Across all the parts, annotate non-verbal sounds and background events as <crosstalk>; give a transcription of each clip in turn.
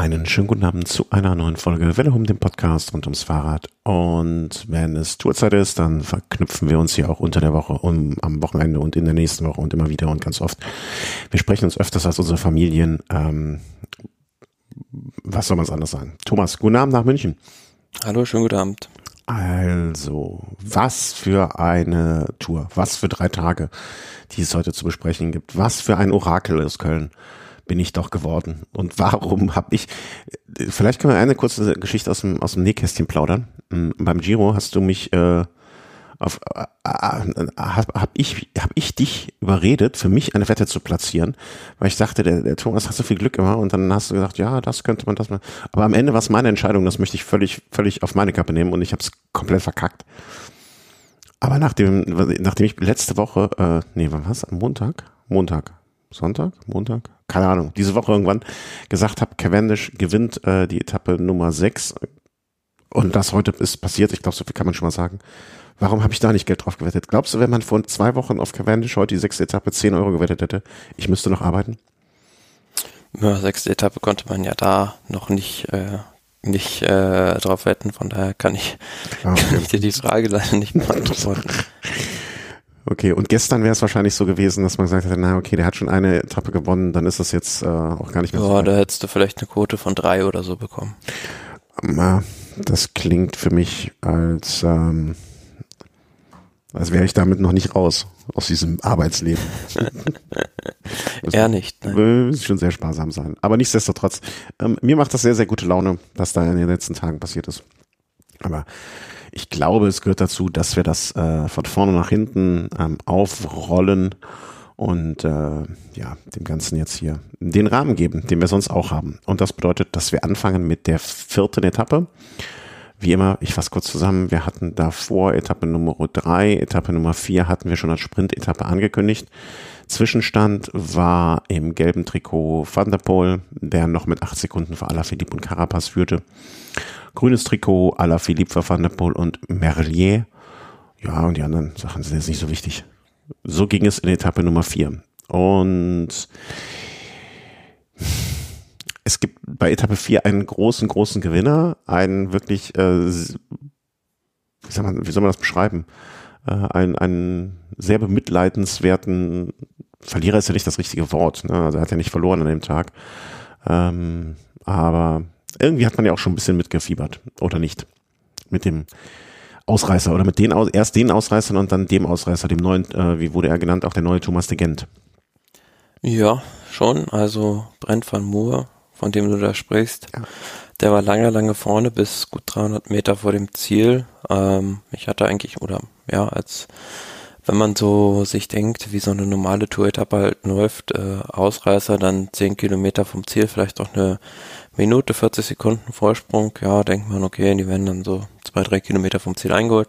Einen schönen guten Abend zu einer neuen Folge Welle um den Podcast rund ums Fahrrad. Und wenn es Tourzeit ist, dann verknüpfen wir uns hier auch unter der Woche, um, am Wochenende und in der nächsten Woche und immer wieder und ganz oft. Wir sprechen uns öfters als unsere Familien. Ähm, was soll man es anders sagen? Thomas, guten Abend nach München. Hallo, schönen guten Abend. Also, was für eine Tour, was für drei Tage, die es heute zu besprechen gibt, was für ein Orakel ist Köln bin ich doch geworden. Und warum habe ich, vielleicht können wir eine kurze Geschichte aus dem, aus dem Nähkästchen plaudern. Hm, beim Giro hast du mich, äh, auf, äh, äh, hab, hab ich, hab ich dich überredet, für mich eine Wette zu platzieren, weil ich sagte, der, der Thomas hat so viel Glück immer und dann hast du gesagt, ja, das könnte man, das mal. Aber am Ende war es meine Entscheidung, das möchte ich völlig, völlig auf meine Kappe nehmen und ich habe es komplett verkackt. Aber nachdem, nachdem ich letzte Woche, äh, nee, wann war's? Am Montag? Montag. Sonntag? Montag? Keine Ahnung, diese Woche irgendwann gesagt habe, Cavendish gewinnt äh, die Etappe Nummer 6 und das heute ist passiert, ich glaube, so viel kann man schon mal sagen. Warum habe ich da nicht Geld drauf gewettet? Glaubst du, wenn man vor zwei Wochen auf Cavendish heute die sechste Etappe 10 Euro gewettet hätte, ich müsste noch arbeiten? Ja, sechste Etappe konnte man ja da noch nicht, äh, nicht äh, drauf wetten, von daher kann ich, okay. <laughs> kann ich dir die Frage leider nicht <laughs> beantworten. Okay, und gestern wäre es wahrscheinlich so gewesen, dass man gesagt hätte, na okay, der hat schon eine Etappe gewonnen, dann ist das jetzt äh, auch gar nicht mehr ja, so. Ja, da hättest du vielleicht eine Quote von drei oder so bekommen. Na, das klingt für mich als, ähm, als wäre ich damit noch nicht raus aus diesem Arbeitsleben. <laughs> Eher nicht. Ne? Muss schon sehr sparsam sein. Aber nichtsdestotrotz, ähm, mir macht das sehr, sehr gute Laune, was da in den letzten Tagen passiert ist. Aber ich glaube, es gehört dazu, dass wir das äh, von vorne nach hinten ähm, aufrollen und äh, ja, dem Ganzen jetzt hier den Rahmen geben, den wir sonst auch haben. Und das bedeutet, dass wir anfangen mit der vierten Etappe. Wie immer, ich fasse kurz zusammen, wir hatten davor Etappe Nummer drei, Etappe Nummer vier hatten wir schon als Sprint-Etappe angekündigt. Zwischenstand war im gelben Trikot Van der Poel, der noch mit acht Sekunden vor Alaphilippe und Carapaz führte. Grünes Trikot à la Philippe Poel und Merlier. Ja, und die anderen Sachen sind jetzt nicht so wichtig. So ging es in Etappe Nummer 4. Und es gibt bei Etappe 4 einen großen, großen Gewinner, einen wirklich, äh, wie, soll man, wie soll man das beschreiben? Äh, einen, einen sehr bemitleidenswerten Verlierer ist ja nicht das richtige Wort. Ne? Also er hat ja nicht verloren an dem Tag. Ähm, aber irgendwie hat man ja auch schon ein bisschen mitgefiebert, oder nicht? Mit dem Ausreißer oder mit den Aus erst den Ausreißern und dann dem Ausreißer, dem neuen, äh, wie wurde er genannt, auch der neue Thomas de Gent. Ja, schon. Also Brent van Moor, von dem du da sprichst, ja. der war lange, lange vorne bis gut 300 Meter vor dem Ziel. Ähm, ich hatte eigentlich, oder ja, als wenn man so sich denkt, wie so eine normale Tour-Etappe halt läuft, äh, Ausreißer, dann 10 Kilometer vom Ziel, vielleicht auch eine Minute, 40 Sekunden Vorsprung, ja, denkt man, okay, die werden dann so zwei, drei Kilometer vom Ziel eingeholt.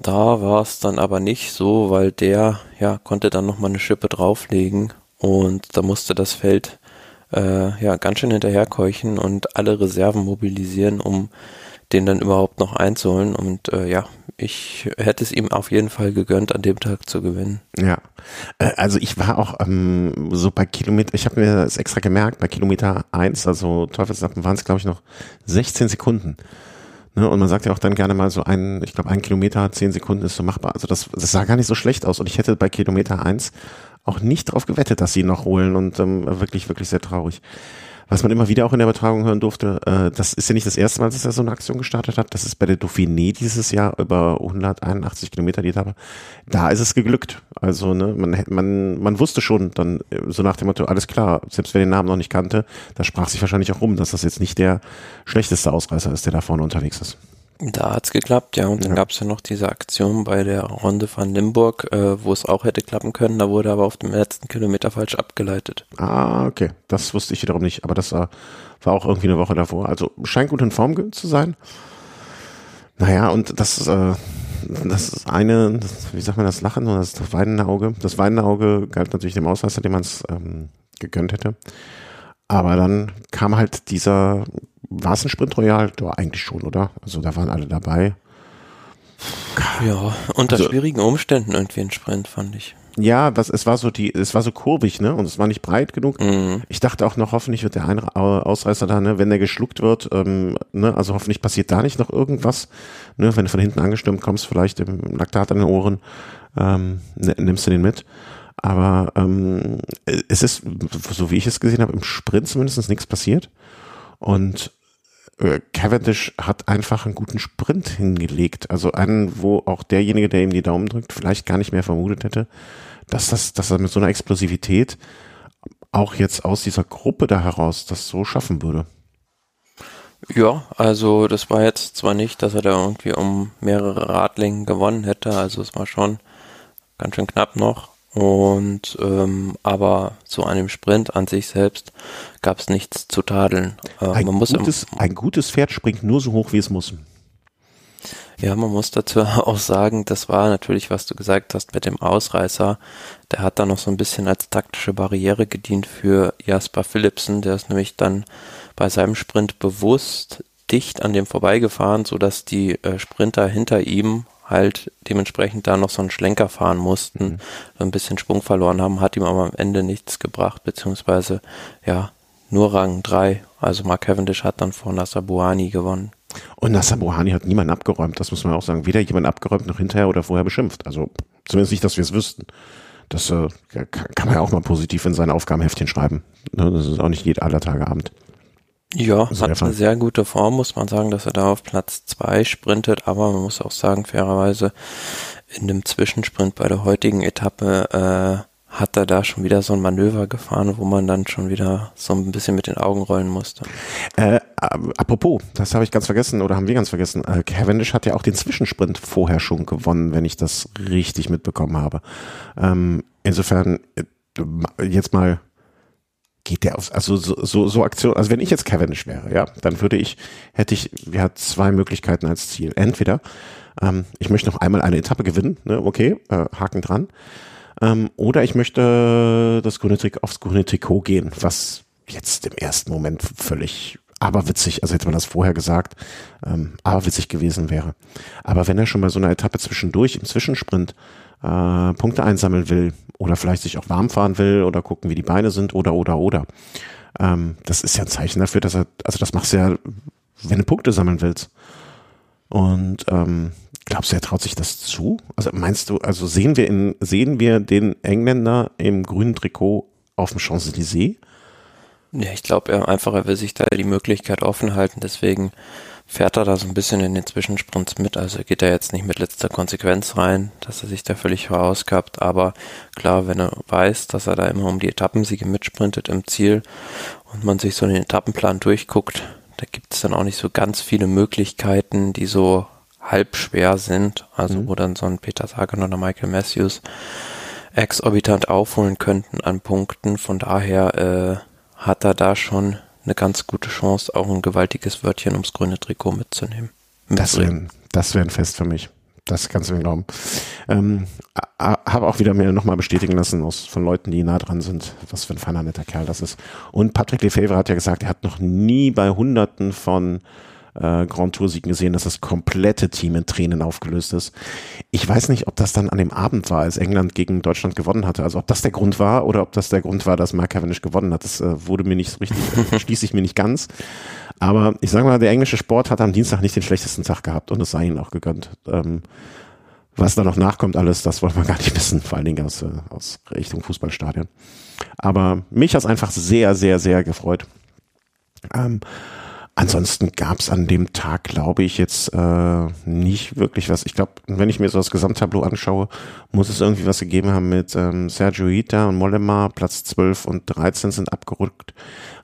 Da war es dann aber nicht so, weil der, ja, konnte dann nochmal eine Schippe drauflegen und da musste das Feld, äh, ja, ganz schön hinterherkeuchen und alle Reserven mobilisieren, um den dann überhaupt noch einzuholen und äh, ja, ich hätte es ihm auf jeden Fall gegönnt, an dem Tag zu gewinnen. Ja, äh, also ich war auch ähm, so bei Kilometer, ich habe mir das extra gemerkt, bei Kilometer eins, also Teufelsappen waren es glaube ich noch 16 Sekunden. Ne, und man sagt ja auch dann gerne mal so ein, ich glaube ein Kilometer, zehn Sekunden ist so machbar. Also das, das sah gar nicht so schlecht aus. Und ich hätte bei Kilometer eins auch nicht drauf gewettet, dass sie ihn noch holen und ähm, wirklich, wirklich sehr traurig was man immer wieder auch in der Übertragung hören durfte, äh, das ist ja nicht das erste Mal, dass er so eine Aktion gestartet hat. Das ist bei der Dauphiné dieses Jahr über 181 Kilometer die Etappe. Da ist es geglückt. Also ne, man, man, man wusste schon dann äh, so nach dem Motto, alles klar, selbst wer den Namen noch nicht kannte, da sprach sich wahrscheinlich auch rum, dass das jetzt nicht der schlechteste Ausreißer ist, der da vorne unterwegs ist. Da hat's geklappt, ja. Und dann ja. gab's ja noch diese Aktion bei der Runde von Limburg, äh, wo es auch hätte klappen können. Da wurde aber auf dem letzten Kilometer falsch abgeleitet. Ah, okay. Das wusste ich wiederum nicht. Aber das war, war auch irgendwie eine Woche davor. Also scheint gut in Form zu sein. Naja, und das, äh, das ist eine, das, wie sagt man das, Lachen oder das, das weinende Auge? Das weinende Auge galt natürlich dem Ausreißer, dem man es ähm, gegönnt hätte. Aber dann kam halt dieser war es ein Sprint Royal? Ja, eigentlich schon, oder? Also da waren alle dabei. Ja, unter also, schwierigen Umständen irgendwie ein Sprint, fand ich. Ja, was, es war so die, es war so kurvig, ne? Und es war nicht breit genug. Mhm. Ich dachte auch noch, hoffentlich wird der ein Ausreißer da, ne, wenn der geschluckt wird, ähm, ne, also hoffentlich passiert da nicht noch irgendwas, ne, wenn du von hinten angestürmt kommst, vielleicht im Laktat an den Ohren, ähm, ne, nimmst du den mit. Aber ähm, es ist, so wie ich es gesehen habe, im Sprint zumindest nichts passiert. Und äh, Cavendish hat einfach einen guten Sprint hingelegt. Also einen, wo auch derjenige, der ihm die Daumen drückt, vielleicht gar nicht mehr vermutet hätte, dass das, dass er mit so einer Explosivität auch jetzt aus dieser Gruppe da heraus das so schaffen würde. Ja, also das war jetzt zwar nicht, dass er da irgendwie um mehrere Radlingen gewonnen hätte, also es war schon ganz schön knapp noch, und ähm, aber zu einem Sprint an sich selbst gab es nichts zu tadeln. Äh, ein, gutes, ein gutes Pferd springt nur so hoch, wie es muss. Ja, man muss dazu <laughs> auch sagen, das war natürlich, was du gesagt hast mit dem Ausreißer. Der hat da noch so ein bisschen als taktische Barriere gedient für Jasper Philipsen. Der ist nämlich dann bei seinem Sprint bewusst dicht an dem vorbeigefahren, so dass die äh, Sprinter hinter ihm halt dementsprechend da noch so einen Schlenker fahren mussten, mhm. ein bisschen Sprung verloren haben, hat ihm aber am Ende nichts gebracht, beziehungsweise ja, nur Rang 3. Also Mark Cavendish hat dann vor Nasser Buhani gewonnen. Und Nasser Buhani hat niemanden abgeräumt, das muss man auch sagen. Weder jemand abgeräumt noch hinterher oder vorher beschimpft. Also zumindest nicht, dass wir es wüssten. Das äh, kann man ja auch mal positiv in sein Aufgabenheftchen schreiben. Ne, das ist auch nicht jeder aller Tage Abend. Ja, hat eine sehr gute Form, muss man sagen, dass er da auf Platz zwei sprintet, aber man muss auch sagen, fairerweise, in dem Zwischensprint bei der heutigen Etappe äh, hat er da schon wieder so ein Manöver gefahren, wo man dann schon wieder so ein bisschen mit den Augen rollen musste. Äh, apropos, das habe ich ganz vergessen oder haben wir ganz vergessen. Äh, Cavendish hat ja auch den Zwischensprint vorher schon gewonnen, wenn ich das richtig mitbekommen habe. Ähm, insofern äh, jetzt mal geht der auf, also so, so, so Aktion, also wenn ich jetzt Cavendish wäre, ja, dann würde ich, hätte ich, hat zwei Möglichkeiten als Ziel. Entweder, ähm, ich möchte noch einmal eine Etappe gewinnen, ne, okay, äh, Haken dran, ähm, oder ich möchte das grüne Trikot, aufs grüne Trikot gehen, was jetzt im ersten Moment völlig aberwitzig, also hätte man das vorher gesagt, ähm, aberwitzig gewesen wäre. Aber wenn er schon bei so einer Etappe zwischendurch im Zwischensprint äh, Punkte einsammeln will oder vielleicht sich auch warm fahren will oder gucken, wie die Beine sind oder oder oder. Ähm, das ist ja ein Zeichen dafür, dass er, also das machst du ja, wenn du Punkte sammeln willst. Und ähm, glaubst du, er traut sich das zu? Also meinst du, also sehen wir in, sehen wir den Engländer im grünen Trikot auf dem Champs-Élysées? Ja, ich glaube er einfach, er will sich da die Möglichkeit offen halten, deswegen fährt er da so ein bisschen in den Zwischensprints mit. Also geht er jetzt nicht mit letzter Konsequenz rein, dass er sich da völlig verausgabt. Aber klar, wenn er weiß, dass er da immer um die Etappensiege mitsprintet im Ziel und man sich so den Etappenplan durchguckt, da gibt es dann auch nicht so ganz viele Möglichkeiten, die so halb schwer sind. Also mhm. wo dann so ein Peter Sagan oder Michael Matthews exorbitant aufholen könnten an Punkten. Von daher äh, hat er da schon eine ganz gute Chance, auch ein gewaltiges Wörtchen ums grüne Trikot mitzunehmen. Das wäre das wär ein Fest für mich. Das kannst du mir glauben. Ähm, habe auch wieder mir nochmal bestätigen lassen aus, von Leuten, die nah dran sind, was für ein feiner, netter Kerl das ist. Und Patrick Lefebvre hat ja gesagt, er hat noch nie bei Hunderten von äh, Grand Tour-Siegen gesehen, dass das komplette Team in Tränen aufgelöst ist. Ich weiß nicht, ob das dann an dem Abend war, als England gegen Deutschland gewonnen hatte. Also ob das der Grund war oder ob das der Grund war, dass Mark Cavendish gewonnen hat. Das äh, wurde mir nicht so richtig, <laughs> schließe ich mir nicht ganz. Aber ich sage mal, der englische Sport hat am Dienstag nicht den schlechtesten Tag gehabt und es sei ihnen auch gegönnt. Ähm, was da noch nachkommt alles, das wollen wir gar nicht <laughs> wissen, vor allen Dingen aus, äh, aus Richtung Fußballstadion. Aber mich hat es einfach sehr, sehr, sehr gefreut. Ähm, Ansonsten gab es an dem Tag, glaube ich, jetzt äh, nicht wirklich was. Ich glaube, wenn ich mir so das Gesamttableau anschaue, muss es irgendwie was gegeben haben mit ähm, Sergio Hita und Mollema, Platz 12 und 13 sind abgerückt.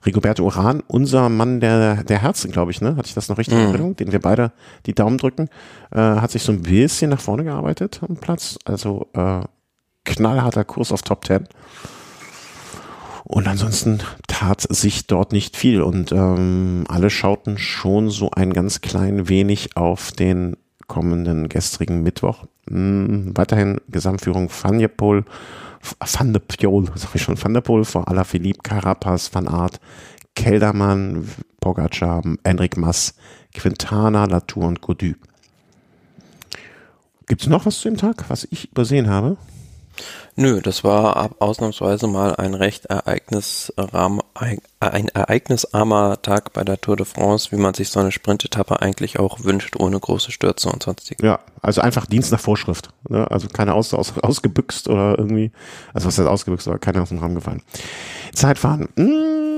Rigoberto Uran, unser Mann der, der Herzen, glaube ich, ne? Hatte ich das noch richtig in mhm. Erinnerung? Den wir beide die Daumen drücken, äh, hat sich so ein bisschen nach vorne gearbeitet am Platz. Also äh, knallharter Kurs auf Top 10. Und ansonsten tat sich dort nicht viel und ähm, alle schauten schon so ein ganz klein wenig auf den kommenden gestrigen Mittwoch. Hm, weiterhin Gesamtführung Van der Poel, Van der Poel, sag ich schon, Van der Poel vor aller Philippe Carapaz, Van Art, Keldermann, Pogacar, Enric Mas, Quintana, Latour und Godu. Gibt es noch was zu dem Tag, was ich übersehen habe? Nö, das war ausnahmsweise mal ein recht ein ereignisarmer Tag bei der Tour de France, wie man sich so eine Sprintetappe eigentlich auch wünscht, ohne große Stürze und sonstiges. Ja, also einfach Dienst nach Vorschrift. Ne? Also keine aus, aus, ausgebüxt oder irgendwie, also was heißt ausgebüxt, aber keiner aus dem Rahmen gefallen. Zeitfahren. Mmh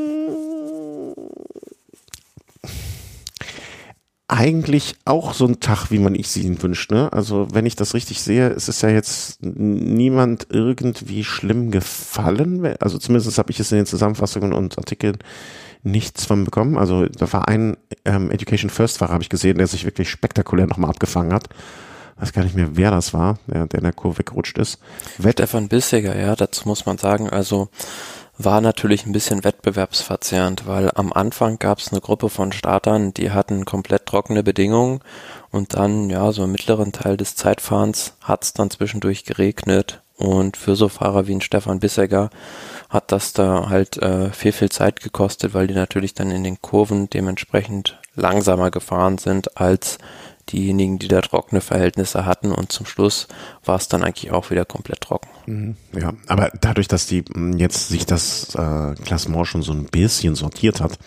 eigentlich auch so ein Tag, wie man ich sie ihn wünscht. Ne? Also wenn ich das richtig sehe, ist es ja jetzt niemand irgendwie schlimm gefallen. Also zumindest habe ich es in den Zusammenfassungen und Artikeln nichts von bekommen. Also da war ein ähm, Education First Fahrer, habe ich gesehen, der sich wirklich spektakulär nochmal abgefangen hat. Weiß gar nicht mehr, wer das war, der, der in der Kurve gerutscht ist. Stefan Bissiger, ja, dazu muss man sagen, also war natürlich ein bisschen wettbewerbsverzerrend, weil am Anfang gab es eine Gruppe von Startern, die hatten komplett trockene Bedingungen und dann, ja, so im mittleren Teil des Zeitfahrens hat es dann zwischendurch geregnet und für so Fahrer wie ein Stefan Bissegger hat das da halt äh, viel, viel Zeit gekostet, weil die natürlich dann in den Kurven dementsprechend langsamer gefahren sind als diejenigen, die da trockene Verhältnisse hatten und zum Schluss war es dann eigentlich auch wieder komplett trocken. Mhm. Ja, aber dadurch, dass die hm, jetzt sich das äh, Klassement schon so ein bisschen sortiert hat,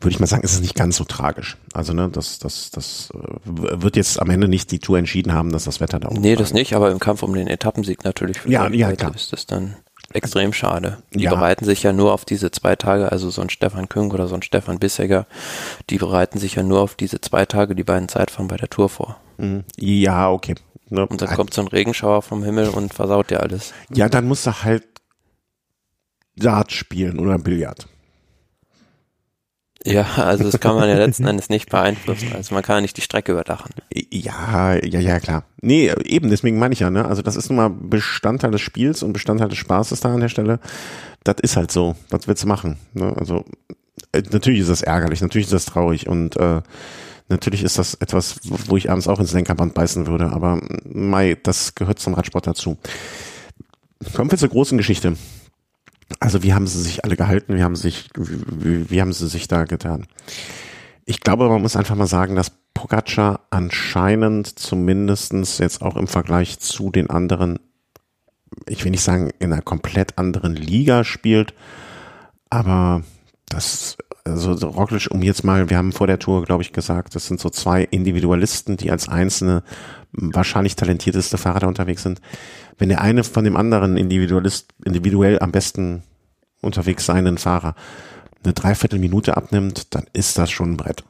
würde ich mal sagen, ist es nicht ganz so tragisch. Also ne, das, das, das äh, wird jetzt am Ende nicht die Tour entschieden haben, dass das Wetter da Nee, das nicht, aber im Kampf um den Etappensieg natürlich für ja, ja, klar. ist es dann extrem schade. Die ja. bereiten sich ja nur auf diese zwei Tage, also so ein Stefan Küng oder so ein Stefan Bissegger, die bereiten sich ja nur auf diese zwei Tage, die beiden Zeitfahren bei der Tour vor. Mhm. Ja, okay. Ne? Und dann kommt so ein Regenschauer vom Himmel und versaut dir alles. Ja, dann musst du halt Dart spielen oder Billard. Ja, also das kann man ja letzten Endes nicht beeinflussen. Also man kann ja nicht die Strecke überdachen. Ja, ja, ja, klar. Nee, eben, deswegen meine ich ja, ne? Also das ist nun mal Bestandteil des Spiels und Bestandteil des Spaßes da an der Stelle. Das ist halt so. Was willst du machen? Ne? Also äh, natürlich ist das ärgerlich, natürlich ist das traurig und äh, natürlich ist das etwas, wo ich abends auch ins Lenkerband beißen würde, aber Mai, das gehört zum Radsport dazu. Kommen wir zur großen Geschichte. Also wie haben sie sich alle gehalten? Wie haben sich, wie, wie haben sie sich da getan? Ich glaube, man muss einfach mal sagen, dass Pogacar anscheinend zumindestens jetzt auch im Vergleich zu den anderen, ich will nicht sagen, in einer komplett anderen Liga spielt, aber das, also Roglic, um jetzt mal, wir haben vor der Tour, glaube ich, gesagt, das sind so zwei Individualisten, die als einzelne wahrscheinlich talentierteste Fahrer unterwegs sind. Wenn der eine von dem anderen Individualist, individuell am besten unterwegs seienden Fahrer eine Dreiviertelminute abnimmt, dann ist das schon ein Brett.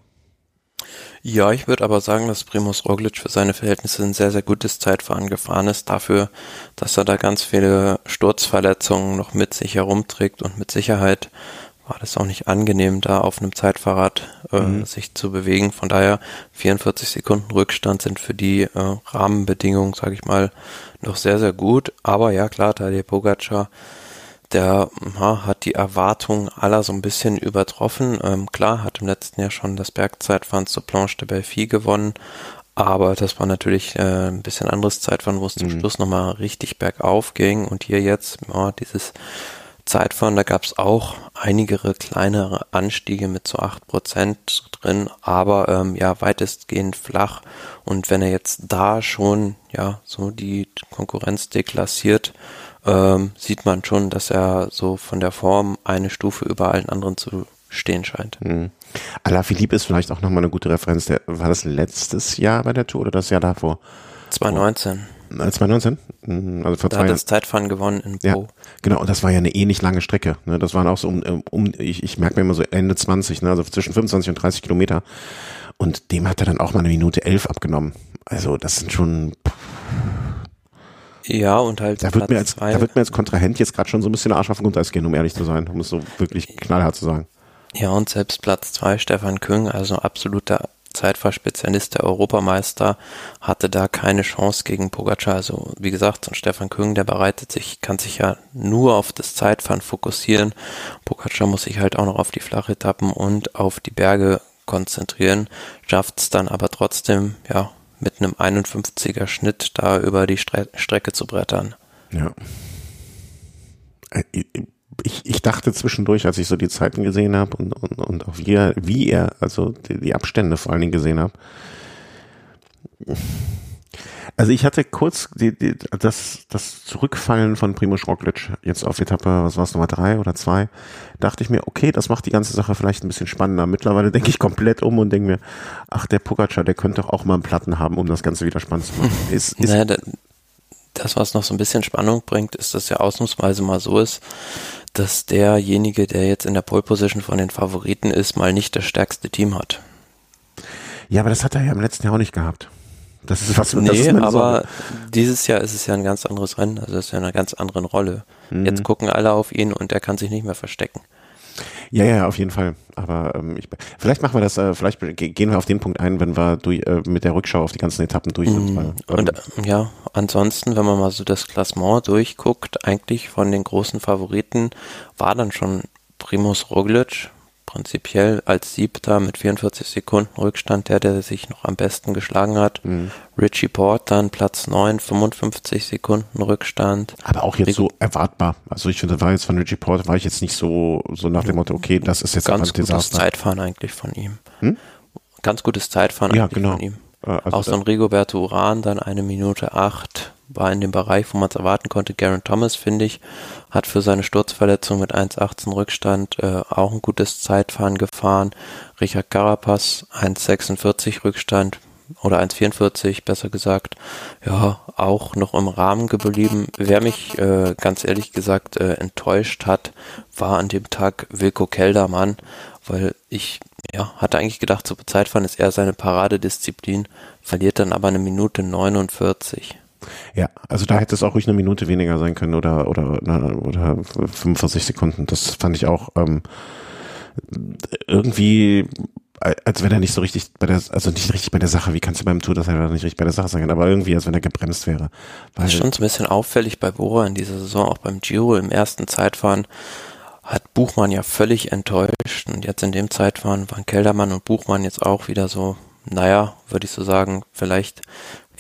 Ja, ich würde aber sagen, dass Primus Roglic für seine Verhältnisse ein sehr, sehr gutes Zeitfahren gefahren ist, dafür, dass er da ganz viele Sturzverletzungen noch mit sich herumträgt und mit Sicherheit war das auch nicht angenehm, da auf einem Zeitfahrrad äh, mhm. sich zu bewegen. Von daher 44 Sekunden Rückstand sind für die äh, Rahmenbedingungen, sage ich mal, noch sehr, sehr gut. Aber ja, klar, Tadej Pogacar der ha, hat die Erwartungen aller so ein bisschen übertroffen. Ähm, klar, hat im letzten Jahr schon das Bergzeitfahren zur Planche de Belfi gewonnen, aber das war natürlich äh, ein bisschen anderes Zeitfahren, wo es zum mhm. Schluss nochmal richtig bergauf ging und hier jetzt, ja, dieses Zeitfahren, da gab es auch einige kleinere Anstiege mit so acht Prozent drin, aber ähm, ja, weitestgehend flach. Und wenn er jetzt da schon ja so die Konkurrenz deklassiert, ähm, sieht man schon, dass er so von der Form eine Stufe über allen anderen zu stehen scheint. Mhm. Alaphilippe ist vielleicht auch nochmal eine gute Referenz. Der, war das letztes Jahr bei der Tour oder das Jahr davor? 2019. Oh. 2019? Mhm, also vor da zwei hat das Zeitfahren gewonnen in Po. Ja, genau, und das war ja eine ähnlich lange Strecke. Ne? Das waren auch so um, um ich, ich merke mir immer so Ende 20, ne? also zwischen 25 und 30 Kilometer. Und dem hat er dann auch mal eine Minute elf abgenommen. Also das sind schon. Ja, und halt. Da wird, mir als, da wird mir als Kontrahent jetzt gerade schon so ein bisschen der Arsch auf den Grundeis gehen, um ehrlich zu sein, um es so wirklich knallhart zu sagen. Ja, und selbst Platz zwei Stefan Küng, also absoluter Zeitfahrspezialist, der Europameister, hatte da keine Chance gegen Pogacar. Also wie gesagt, so ein Stefan Küng, der bereitet sich, kann sich ja nur auf das Zeitfahren fokussieren. Pogacar muss sich halt auch noch auf die Flachetappen und auf die Berge konzentrieren, schafft es dann aber trotzdem, ja, mit einem 51er Schnitt da über die Stre Strecke zu brettern. Ja. Ich, ich dachte zwischendurch, als ich so die Zeiten gesehen habe und, und, und auch wie er, wie er, also die, die Abstände vor allen Dingen gesehen habe, Also ich hatte kurz die, die, das, das Zurückfallen von Primo Roglic jetzt auf Etappe, was war es, Nummer drei oder zwei, dachte ich mir, okay, das macht die ganze Sache vielleicht ein bisschen spannender. Mittlerweile denke ich komplett um und denke mir, ach, der Pogacar, der könnte doch auch mal einen Platten haben, um das Ganze wieder spannend zu machen. Ist, ist naja, das, was noch so ein bisschen Spannung bringt, ist, dass ja ausnahmsweise mal so ist, dass derjenige, der jetzt in der Pole Position von den Favoriten ist, mal nicht das stärkste Team hat. Ja, aber das hat er ja im letzten Jahr auch nicht gehabt. Das ist was. Nee, das ist aber dieses Jahr ist es ja ein ganz anderes Rennen, also es ist ja eine ganz andere Rolle. Mhm. Jetzt gucken alle auf ihn und er kann sich nicht mehr verstecken. Ja, ja, auf jeden Fall. Aber ähm, ich, vielleicht machen wir das, äh, vielleicht gehen wir auf den Punkt ein, wenn wir durch, äh, mit der Rückschau auf die ganzen Etappen durch sind. Mhm. Und ähm, ja, ansonsten, wenn man mal so das Klassement durchguckt, eigentlich von den großen Favoriten war dann schon Primus Roglic, prinzipiell als Siebter mit 44 Sekunden Rückstand der, der sich noch am besten geschlagen hat. Mhm. Richie Port dann Platz 9, 55 Sekunden Rückstand. Aber auch jetzt Rico so erwartbar. Also ich finde, war jetzt von Richie Port, war ich jetzt nicht so, so nach dem Motto, okay, das ist jetzt ganz gutes Desaster. Zeitfahren eigentlich von ihm. Hm? Ganz gutes Zeitfahren ja, genau. von ihm. Äh, also auch so ein Rigoberto Uran, dann eine Minute acht, war in dem Bereich, wo man es erwarten konnte. Garen Thomas, finde ich, hat für seine Sturzverletzung mit 1,18 Rückstand äh, auch ein gutes Zeitfahren gefahren. Richard Carapaz 1,46 Rückstand oder 1,44 besser gesagt. Ja, auch noch im Rahmen geblieben. Wer mich äh, ganz ehrlich gesagt äh, enttäuscht hat, war an dem Tag Wilko Keldermann, weil ich ja, hatte eigentlich gedacht, so Zeitfahren ist eher seine Paradedisziplin, verliert dann aber eine Minute 49. Ja, also da hätte es auch ruhig eine Minute weniger sein können oder oder oder 45 Sekunden. Das fand ich auch ähm, irgendwie, als wenn er nicht so richtig bei der, also nicht richtig bei der Sache. Wie kannst du beim Tour, dass er nicht richtig bei der Sache sein kann? Aber irgendwie, als wenn er gebremst wäre. Weil das ist schon so ein bisschen auffällig bei Bora in dieser Saison, auch beim Giro im ersten Zeitfahren hat Buchmann ja völlig enttäuscht und jetzt in dem Zeitfahren waren Keldermann und Buchmann jetzt auch wieder so, naja, würde ich so sagen, vielleicht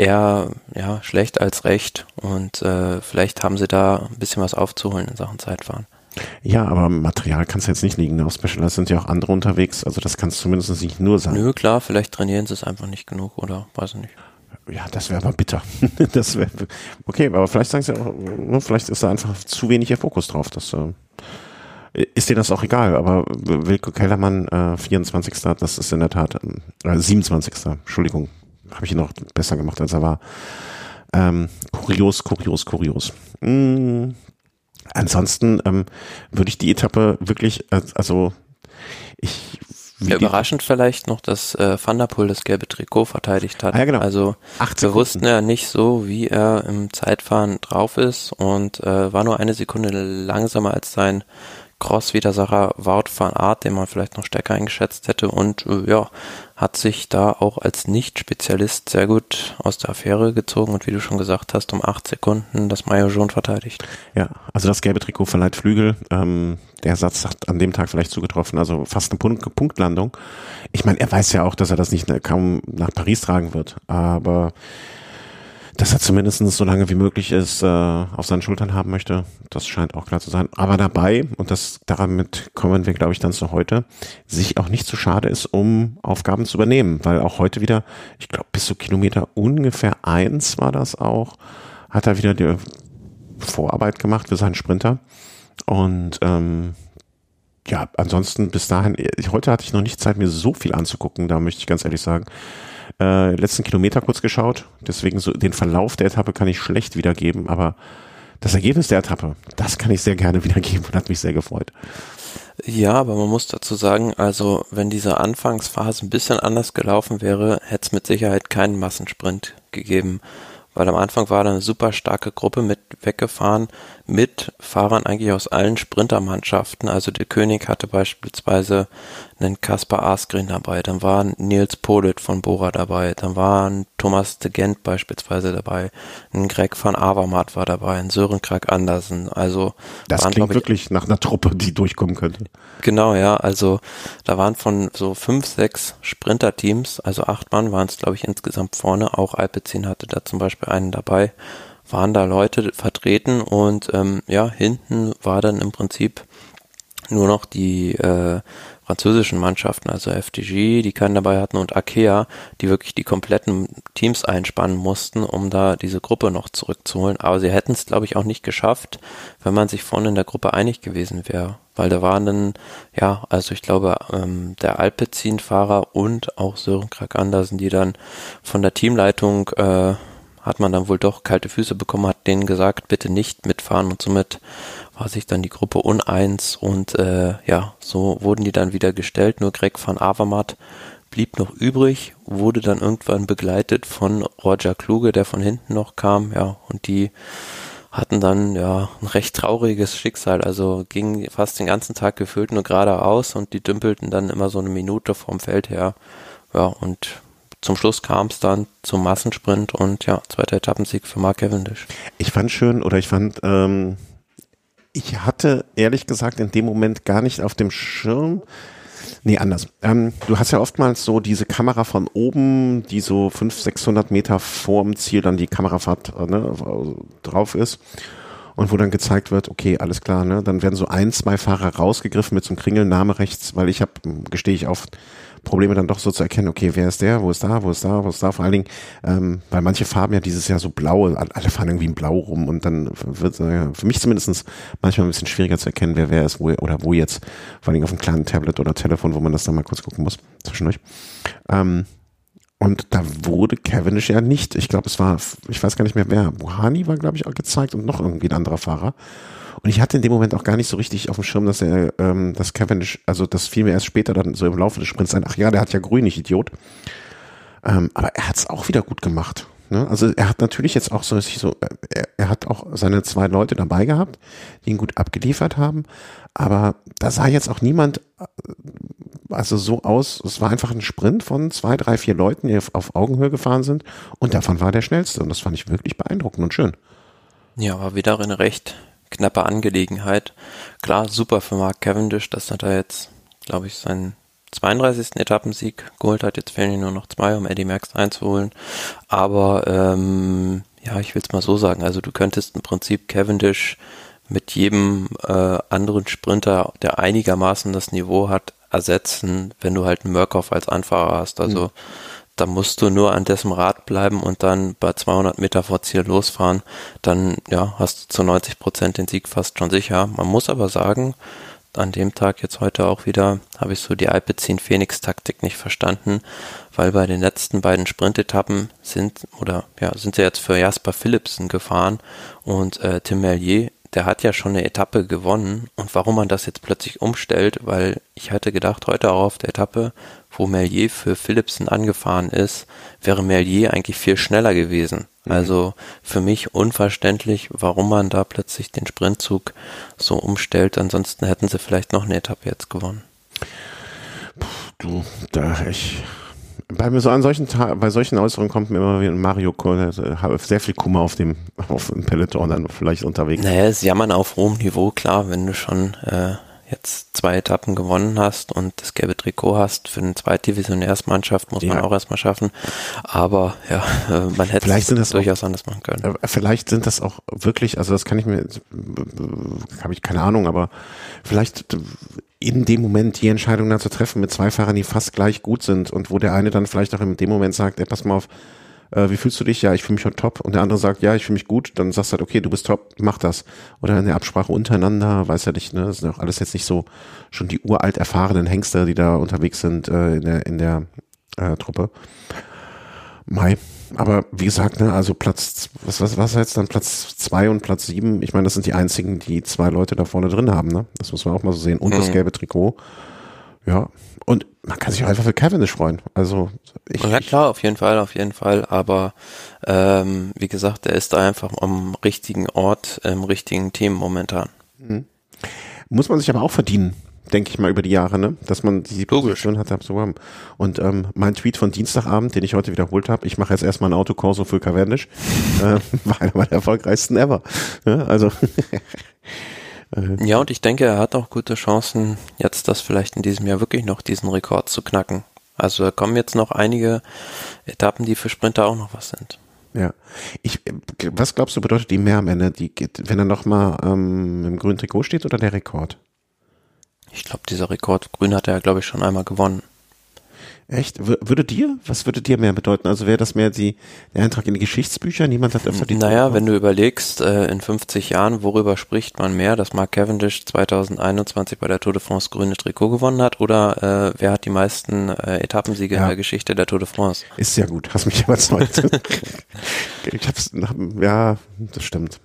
eher ja, schlecht als recht und äh, vielleicht haben sie da ein bisschen was aufzuholen in Sachen Zeitfahren. Ja, aber Material kannst du jetzt nicht liegen. Auf Specialized sind ja auch andere unterwegs, also das kann es zumindest nicht nur sein. Nö, klar, vielleicht trainieren sie es einfach nicht genug oder weiß ich nicht. Ja, das wäre aber bitter. <laughs> das wäre okay, aber vielleicht sagen sie auch, ne, vielleicht ist da einfach zu wenig ihr Fokus drauf. Das äh, ist dir das auch egal, aber Wilko Kellermann, äh, 24. Das ist in der Tat, äh, 27. Entschuldigung, habe ich ihn noch besser gemacht, als er war. Ähm, kurios, kurios, kurios. Mm, ansonsten ähm, würde ich die Etappe wirklich, also ich ja, überraschend vielleicht noch, dass äh, Van der Poel das gelbe Trikot verteidigt hat. Ah, ja, genau. Also wir wussten ja nicht so, wie er im Zeitfahren drauf ist und äh, war nur eine Sekunde langsamer als sein Cross-Widersacher Wout van Art, den man vielleicht noch stärker eingeschätzt hätte und äh, ja, hat sich da auch als Nicht-Spezialist sehr gut aus der Affäre gezogen und wie du schon gesagt hast, um acht Sekunden das Maillot schon verteidigt. Ja, also das gelbe Trikot verleiht Flügel. Ähm, der Satz hat an dem Tag vielleicht zugetroffen, also fast eine Punkt Punktlandung. Ich meine, er weiß ja auch, dass er das nicht kaum nach Paris tragen wird, aber dass er zumindest so lange wie möglich ist, äh, auf seinen Schultern haben möchte. Das scheint auch klar zu sein. Aber dabei, und das damit kommen wir, glaube ich, dann zu heute, sich auch nicht zu schade ist, um Aufgaben zu übernehmen. Weil auch heute wieder, ich glaube, bis zu Kilometer ungefähr eins war das auch, hat er wieder die Vorarbeit gemacht für seinen Sprinter. Und ähm, ja, ansonsten bis dahin, heute hatte ich noch nicht Zeit, mir so viel anzugucken, da möchte ich ganz ehrlich sagen äh, letzten Kilometer kurz geschaut. Deswegen so den Verlauf der Etappe kann ich schlecht wiedergeben, aber das Ergebnis der Etappe, das kann ich sehr gerne <laughs> wiedergeben und hat mich sehr gefreut. Ja, aber man muss dazu sagen, also wenn diese Anfangsphase ein bisschen anders gelaufen wäre, hätte es mit Sicherheit keinen Massensprint gegeben weil am Anfang war da eine super starke Gruppe mit weggefahren, mit Fahrern eigentlich aus allen Sprintermannschaften. Also der König hatte beispielsweise einen Kaspar Askren dabei, dann war Nils Polit von Bora dabei, dann war ein Thomas de Gent beispielsweise dabei, ein Greg van Avermaet war dabei, ein Sören Krag Andersen. Also das waren, klingt ich, wirklich nach einer Truppe, die durchkommen könnte. Genau, ja. Also da waren von so fünf, sechs Sprinterteams, also acht Mann waren es, glaube ich, insgesamt vorne. Auch Alpecin hatte da zum Beispiel einen dabei. Waren da Leute vertreten und ähm, ja, hinten war dann im Prinzip nur noch die äh, französischen Mannschaften, also FDG, die keinen dabei hatten und Akea, die wirklich die kompletten Teams einspannen mussten, um da diese Gruppe noch zurückzuholen. Aber sie hätten es, glaube ich, auch nicht geschafft, wenn man sich vorne in der Gruppe einig gewesen wäre. Weil da waren dann, ja, also ich glaube, ähm, der Alpecin-Fahrer und auch Sören Krag Andersen, die dann von der Teamleitung äh, hat man dann wohl doch kalte Füße bekommen, hat denen gesagt, bitte nicht mitfahren und somit war sich dann die Gruppe uneins und äh, ja, so wurden die dann wieder gestellt. Nur Greg van Avermaet blieb noch übrig, wurde dann irgendwann begleitet von Roger Kluge, der von hinten noch kam, ja, und die hatten dann ja ein recht trauriges Schicksal, also ging fast den ganzen Tag gefüllt nur geradeaus und die dümpelten dann immer so eine Minute vom Feld her. Ja, und zum Schluss kam es dann zum Massensprint und ja, zweiter Etappensieg für Mark Cavendish. Ich fand schön, oder ich fand, ähm, ich hatte ehrlich gesagt in dem Moment gar nicht auf dem Schirm, Nee, anders. Ähm, du hast ja oftmals so diese Kamera von oben, die so 500, 600 Meter vorm Ziel dann die Kamerafahrt äh, ne, drauf ist. Und wo dann gezeigt wird, okay, alles klar, ne? Dann werden so ein, zwei Fahrer rausgegriffen mit so einem Kringelname rechts, weil ich habe, gestehe ich oft, Probleme dann doch so zu erkennen, okay, wer ist der, wo ist da, wo ist da, wo ist da, vor allen Dingen, ähm, weil manche Farben ja dieses Jahr so blau, alle fahren irgendwie in blau rum und dann wird äh, für mich zumindestens manchmal ein bisschen schwieriger zu erkennen, wer wer ist, wo oder wo jetzt, vor allen Dingen auf einem kleinen Tablet oder Telefon, wo man das dann mal kurz gucken muss, zwischendurch. Ähm, und da wurde Cavendish ja nicht, ich glaube, es war, ich weiß gar nicht mehr wer, Buhani war, glaube ich, auch gezeigt und noch irgendwie ein anderer Fahrer. Und ich hatte in dem Moment auch gar nicht so richtig auf dem Schirm, dass er, ähm, dass Cavendish, also das fiel mir erst später dann so im Laufe des Sprints ein, ach ja, der hat ja grün, ich Idiot. Ähm, aber er hat es auch wieder gut gemacht. Ne? Also er hat natürlich jetzt auch so, so er, er hat auch seine zwei Leute dabei gehabt, die ihn gut abgeliefert haben. Aber da sah jetzt auch niemand äh, also so aus, es war einfach ein Sprint von zwei, drei, vier Leuten, die auf, auf Augenhöhe gefahren sind und davon war der schnellste und das fand ich wirklich beeindruckend und schön. Ja, war wieder eine recht knappe Angelegenheit. Klar, super für Mark Cavendish, dass er da jetzt, glaube ich, seinen 32. Etappensieg geholt hat. Jetzt fehlen ihm nur noch zwei, um Eddie Merckx einzuholen. Aber ähm, ja, ich will es mal so sagen. Also du könntest im Prinzip Cavendish mit jedem äh, anderen Sprinter, der einigermaßen das Niveau hat, ersetzen, wenn du halt einen Murkoff als Anfahrer hast. Also mhm da musst du nur an dessen Rad bleiben und dann bei 200 Meter vor Ziel losfahren. Dann ja, hast du zu 90 Prozent den Sieg fast schon sicher. Man muss aber sagen, an dem Tag jetzt heute auch wieder habe ich so die Alpecin Phoenix Taktik nicht verstanden, weil bei den letzten beiden Sprintetappen sind oder ja sind sie jetzt für Jasper Philipsen gefahren und äh, Tim Merlier der hat ja schon eine Etappe gewonnen und warum man das jetzt plötzlich umstellt, weil ich hatte gedacht, heute auch auf der Etappe, wo Merlier für Philipsen angefahren ist, wäre Merlier eigentlich viel schneller gewesen. Mhm. Also für mich unverständlich, warum man da plötzlich den Sprintzug so umstellt. Ansonsten hätten sie vielleicht noch eine Etappe jetzt gewonnen. Puh, du, da ich bei so an solchen bei solchen Äußerungen kommt mir immer wieder Mario habe sehr viel Kummer auf dem auf dem Peloton dann vielleicht unterwegs. Naja, es jammern auf hohem Niveau, klar, wenn du schon äh, jetzt zwei Etappen gewonnen hast und das gelbe Trikot hast für eine Zweitdivisionärsmannschaft, muss ja. man auch erstmal schaffen. Aber ja, <laughs> äh, man hätte vielleicht es durchaus auch, anders machen können. Äh, vielleicht sind das auch wirklich, also das kann ich mir, habe ich keine Ahnung, aber vielleicht in dem Moment die Entscheidung da zu treffen mit zwei Fahrern, die fast gleich gut sind und wo der eine dann vielleicht auch in dem Moment sagt, ey, pass mal auf, äh, wie fühlst du dich? Ja, ich fühle mich schon top. Und der andere sagt, ja, ich fühle mich gut. Dann sagst du halt, okay, du bist top, mach das. Oder in der Absprache untereinander, weiß ja nicht, ne, das sind auch alles jetzt nicht so schon die uralt erfahrenen Hengste, die da unterwegs sind äh, in der, in der äh, Truppe. Mai. Aber wie gesagt, ne, also Platz, was, was, was jetzt dann Platz zwei und Platz sieben? Ich meine, das sind die einzigen, die zwei Leute da vorne drin haben, ne? Das muss man auch mal so sehen. Und mhm. das gelbe Trikot. Ja. Und man kann sich auch einfach für Cavendish freuen. Also ich, ja klar, auf jeden Fall, auf jeden Fall. Aber ähm, wie gesagt, er ist da einfach am richtigen Ort, im richtigen Team momentan. Mhm. Muss man sich aber auch verdienen, denke ich mal über die Jahre, ne? Dass man die Position hat, so haben. Und ähm, mein Tweet von Dienstagabend, den ich heute wiederholt habe, ich mache jetzt erstmal ein Autokorso für Cavendish, <laughs> äh, war einer der erfolgreichsten ever. Ja, also <laughs> Äh, ja, und ich denke, er hat auch gute Chancen, jetzt das vielleicht in diesem Jahr wirklich noch diesen Rekord zu knacken. Also da kommen jetzt noch einige Etappen, die für Sprinter auch noch was sind. Ja. Ich, was glaubst du, bedeutet die mehr am Ende, die, wenn er nochmal ähm, im grünen Trikot steht oder der Rekord? Ich glaube, dieser Rekord Grün hat er ja, glaube ich, schon einmal gewonnen. Echt? würde dir? Was würde dir mehr bedeuten? Also wäre das mehr die, der Eintrag in die Geschichtsbücher? Niemand hat öfter die Naja, wenn du überlegst, äh, in 50 Jahren, worüber spricht man mehr, dass Mark Cavendish 2021 bei der Tour de France grüne Trikot gewonnen hat oder äh, wer hat die meisten äh, Etappensiege ja. in der Geschichte der Tour de France? Ist sehr gut, hast mich überzeugt. <laughs> ich hab's, ja, das stimmt.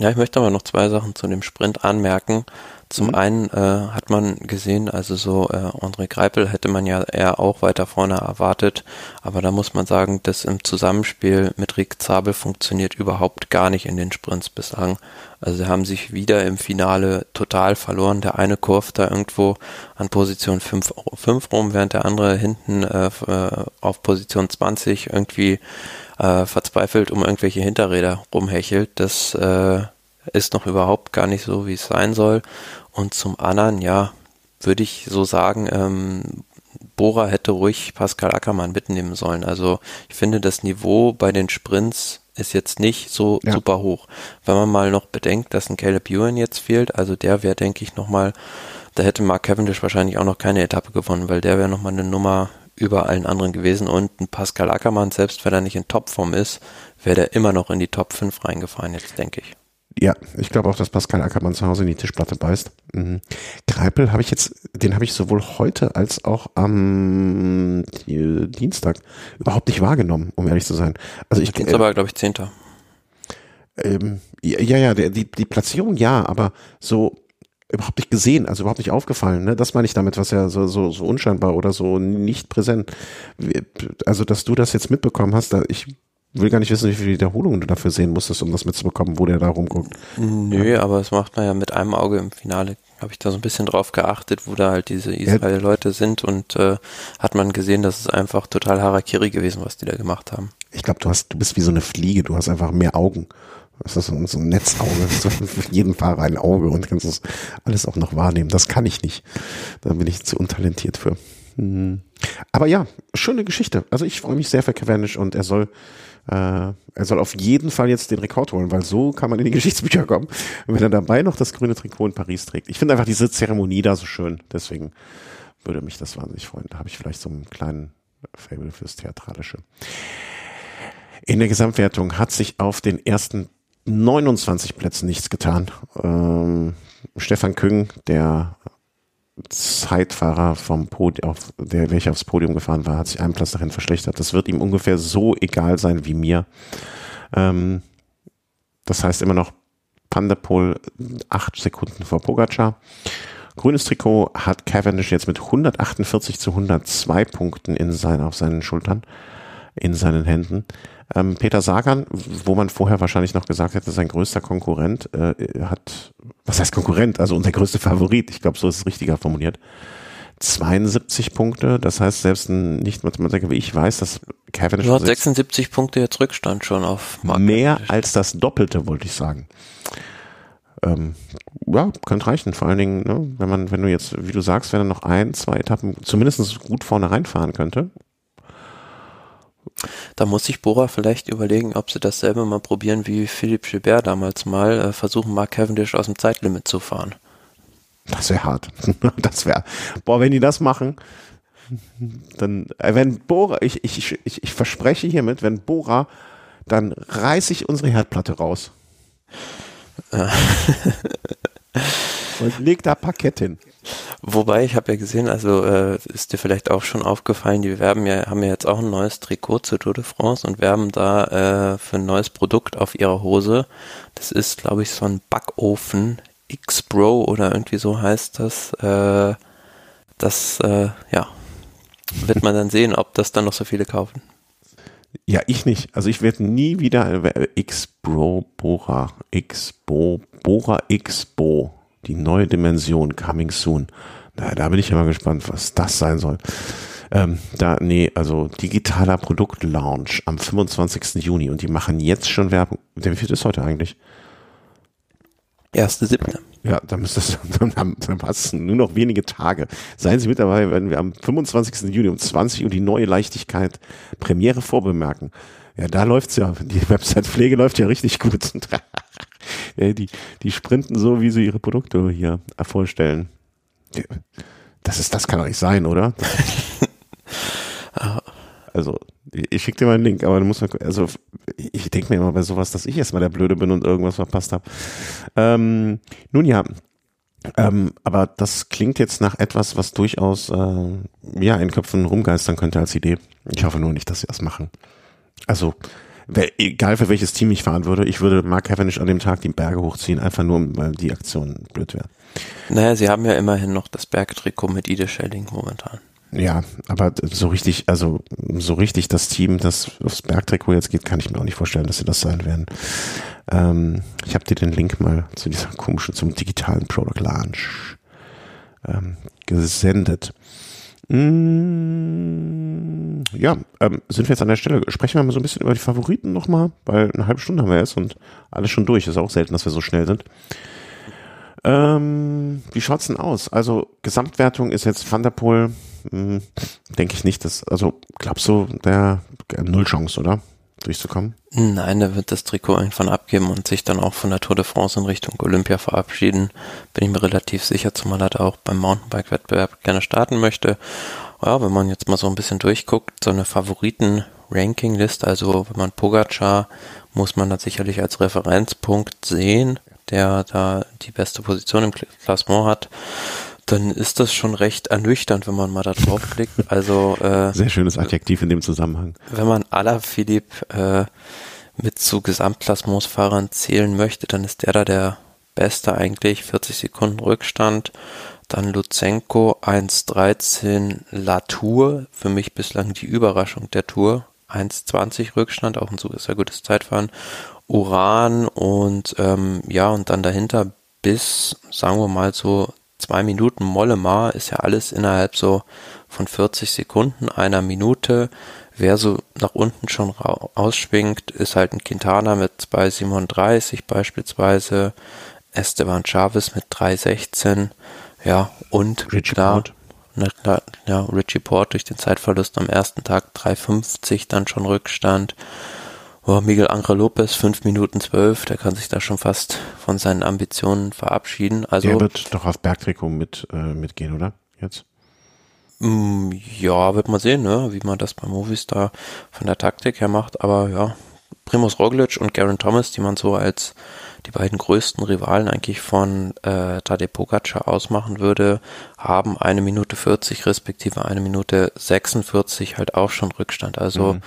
Ja, ich möchte aber noch zwei Sachen zu dem Sprint anmerken. Zum mhm. einen äh, hat man gesehen, also so äh, André Greipel hätte man ja eher auch weiter vorne erwartet, aber da muss man sagen, das im Zusammenspiel mit Rick Zabel funktioniert überhaupt gar nicht in den Sprints bislang. Also sie haben sich wieder im Finale total verloren. Der eine kurft da irgendwo an Position 5, 5 rum, während der andere hinten äh, äh auf Position 20 irgendwie äh, verzweifelt um irgendwelche Hinterräder rumhechelt. Das äh, ist noch überhaupt gar nicht so, wie es sein soll. Und zum anderen, ja, würde ich so sagen, ähm, Bora hätte ruhig Pascal Ackermann mitnehmen sollen. Also ich finde, das Niveau bei den Sprints ist jetzt nicht so ja. super hoch. Wenn man mal noch bedenkt, dass ein Caleb Ewan jetzt fehlt, also der wäre, denke ich, nochmal, da hätte Mark Cavendish wahrscheinlich auch noch keine Etappe gewonnen, weil der wäre nochmal eine Nummer über allen anderen gewesen und ein Pascal Ackermann, selbst wenn er nicht in Topform ist, wäre der immer noch in die Top 5 reingefahren jetzt, denke ich. Ja, ich glaube auch, dass Pascal Ackermann zu Hause in die Tischplatte beißt. Mhm. Greipel habe ich jetzt, den habe ich sowohl heute als auch am Dienstag überhaupt nicht wahrgenommen, um ehrlich zu sein. Also ich jetzt äh, aber, glaube ich, Zehnter. Ähm, ja, ja, der, die, die Platzierung ja, aber so überhaupt nicht gesehen, also überhaupt nicht aufgefallen. Ne? Das meine ich damit, was ja so, so, so unscheinbar oder so nicht präsent. Also, dass du das jetzt mitbekommen hast, da ich will gar nicht wissen, wie viele Wiederholungen du dafür sehen musstest, um das mitzubekommen, wo der da rumguckt. Nö, ja. aber das macht man ja mit einem Auge im Finale. Habe ich da so ein bisschen drauf geachtet, wo da halt diese Israel-Leute sind und äh, hat man gesehen, dass es einfach total Harakiri gewesen, was die da gemacht haben. Ich glaube, du hast, du bist wie so eine Fliege, du hast einfach mehr Augen. Das ist so ein Netzauge, <laughs> so für jeden Fahrer ein Auge und kannst das alles auch noch wahrnehmen. Das kann ich nicht. Da bin ich zu untalentiert für. Hm. Aber ja, schöne Geschichte. Also ich freue mich sehr für Cavendish und er soll, äh, er soll auf jeden Fall jetzt den Rekord holen, weil so kann man in die <laughs> Geschichtsbücher kommen. Und wenn er dabei noch das grüne Trikot in Paris trägt. Ich finde einfach diese Zeremonie da so schön. Deswegen würde mich das wahnsinnig freuen. Da habe ich vielleicht so einen kleinen Fable fürs Theatralische. In der Gesamtwertung hat sich auf den ersten 29 Plätzen nichts getan. Ähm, Stefan Küng, der Zeitfahrer vom Podium, auf, der welcher aufs Podium gefahren war, hat sich einen Platz dahin verschlechtert. Das wird ihm ungefähr so egal sein wie mir. Ähm, das heißt immer noch Pandapol acht Sekunden vor Pogacar. Grünes Trikot hat Cavendish jetzt mit 148 zu 102 Punkten in sein, auf seinen Schultern, in seinen Händen. Ähm, Peter Sagan, wo man vorher wahrscheinlich noch gesagt hätte, sein größter Konkurrent, äh, hat, was heißt Konkurrent, also unser größter Favorit, ich glaube, so ist es richtiger formuliert, 72 Punkte, das heißt, selbst ein Nicht-Mathematiker wie ich weiß, dass Kevin schon 76 Punkte jetzt Rückstand schon auf Mark Mehr als das Doppelte, wollte ich sagen. Ähm, ja, könnte reichen. Vor allen Dingen, ne, wenn man, wenn du jetzt, wie du sagst, wenn er noch ein, zwei Etappen zumindest gut vorne reinfahren könnte, da muss sich Bora vielleicht überlegen, ob sie dasselbe mal probieren wie Philippe Gilbert damals mal, äh, versuchen Mark Cavendish aus dem Zeitlimit zu fahren. Das wäre hart. <laughs> Das wäre, boah, wenn die das machen, dann, äh, wenn Bora, ich, ich, ich, ich verspreche hiermit, wenn Bora, dann reiße ich unsere Herdplatte raus. Und leg da Parkett hin. Wobei, ich habe ja gesehen, also äh, ist dir vielleicht auch schon aufgefallen, die werben ja, haben ja jetzt auch ein neues Trikot zur Tour de France und werben da äh, für ein neues Produkt auf ihrer Hose. Das ist, glaube ich, so ein Backofen X-Bro oder irgendwie so heißt das. Äh, das, äh, ja, wird man dann sehen, ob das dann noch so viele kaufen. Ja, ich nicht. Also ich werde nie wieder äh, X-Bro Bora, X-Bo, Bora X-Bo die neue Dimension coming soon. Na, da bin ich ja mal gespannt, was das sein soll. Ähm, da, nee, also digitaler Produktlaunch am 25. Juni und die machen jetzt schon Werbung. Wie viel ist heute eigentlich? Erste siebte. Ja, dann müsste es, <laughs> dann, dann passt nur noch wenige Tage. Seien Sie mit dabei, wenn wir am 25. Juni um 20 Uhr die neue Leichtigkeit Premiere vorbemerken. Ja, da läuft's ja. Die Website-Pflege läuft ja richtig gut. <laughs> die, die sprinten so, wie sie ihre Produkte hier vorstellen. Das ist, das kann doch nicht sein, oder? <laughs> also, ich schicke dir mal einen Link, aber du musst mal, also ich denke mir immer bei sowas, dass ich erstmal der Blöde bin und irgendwas verpasst habe. Ähm, nun ja, ähm, aber das klingt jetzt nach etwas, was durchaus äh, ja in Köpfen rumgeistern könnte als Idee. Ich hoffe nur nicht, dass sie das machen. Also egal für welches Team ich fahren würde, ich würde Mark Cavendish an dem Tag die Berge hochziehen, einfach nur, weil die Aktion blöd wäre. Naja, sie haben ja immerhin noch das Bergtrikot mit Ide Schelling momentan. Ja, aber so richtig, also so richtig das Team, das aufs Bergtrikot jetzt geht, kann ich mir auch nicht vorstellen, dass sie das sein werden. Ähm, ich habe dir den Link mal zu dieser komischen, zum digitalen Product Launch ähm, gesendet. Mm, ja, ähm, sind wir jetzt an der Stelle. Sprechen wir mal so ein bisschen über die Favoriten nochmal, weil eine halbe Stunde haben wir jetzt und alles schon durch. Ist auch selten, dass wir so schnell sind. Ähm, wie schaut's denn aus? Also Gesamtwertung ist jetzt Van der hm, denke ich nicht. Dass, also glaubst du, der null Chance, oder? Durchzukommen? Nein, der wird das Trikot irgendwann abgeben und sich dann auch von der Tour de France in Richtung Olympia verabschieden. Bin ich mir relativ sicher, zumal er da auch beim Mountainbike-Wettbewerb gerne starten möchte. Ja, wenn man jetzt mal so ein bisschen durchguckt, so eine Favoriten-Ranking-List, also wenn man Pogacar, muss man das sicherlich als Referenzpunkt sehen, der da die beste Position im Klassement hat dann ist das schon recht ernüchternd, wenn man mal da draufklickt. <laughs> Also äh, sehr schönes Adjektiv in dem Zusammenhang. Wenn man Alaphilippe äh, mit zu Gesamtklassementsfahrern zählen möchte, dann ist der da der Beste eigentlich, 40 Sekunden Rückstand. Dann Luzenko 1.13 Latour, für mich bislang die Überraschung der Tour. 1.20 Rückstand, auch ein sehr gutes Zeitfahren. Uran und ähm, ja, und dann dahinter bis, sagen wir mal so, zwei Minuten Mollema ist ja alles innerhalb so von 40 Sekunden, einer Minute. Wer so nach unten schon ausschwingt, ist halt ein Quintana mit 2,37 beispielsweise, Esteban Chavez mit 3,16, ja, und Richie klar, Port. Na, ja, Richie Port durch den Zeitverlust am ersten Tag 3,50 dann schon Rückstand. Oh, Miguel Angel Lopez, 5 Minuten 12, der kann sich da schon fast von seinen Ambitionen verabschieden. Also, der wird doch auf Bergtrikot mit, äh, mitgehen, oder? Jetzt? Mm, ja, wird man sehen, ne? wie man das bei Movistar von der Taktik her macht. Aber ja, Primus Roglic und Garen Thomas, die man so als die beiden größten Rivalen eigentlich von äh, Tadej Pogacar ausmachen würde, haben eine Minute 40 respektive eine Minute 46 halt auch schon Rückstand. Also mhm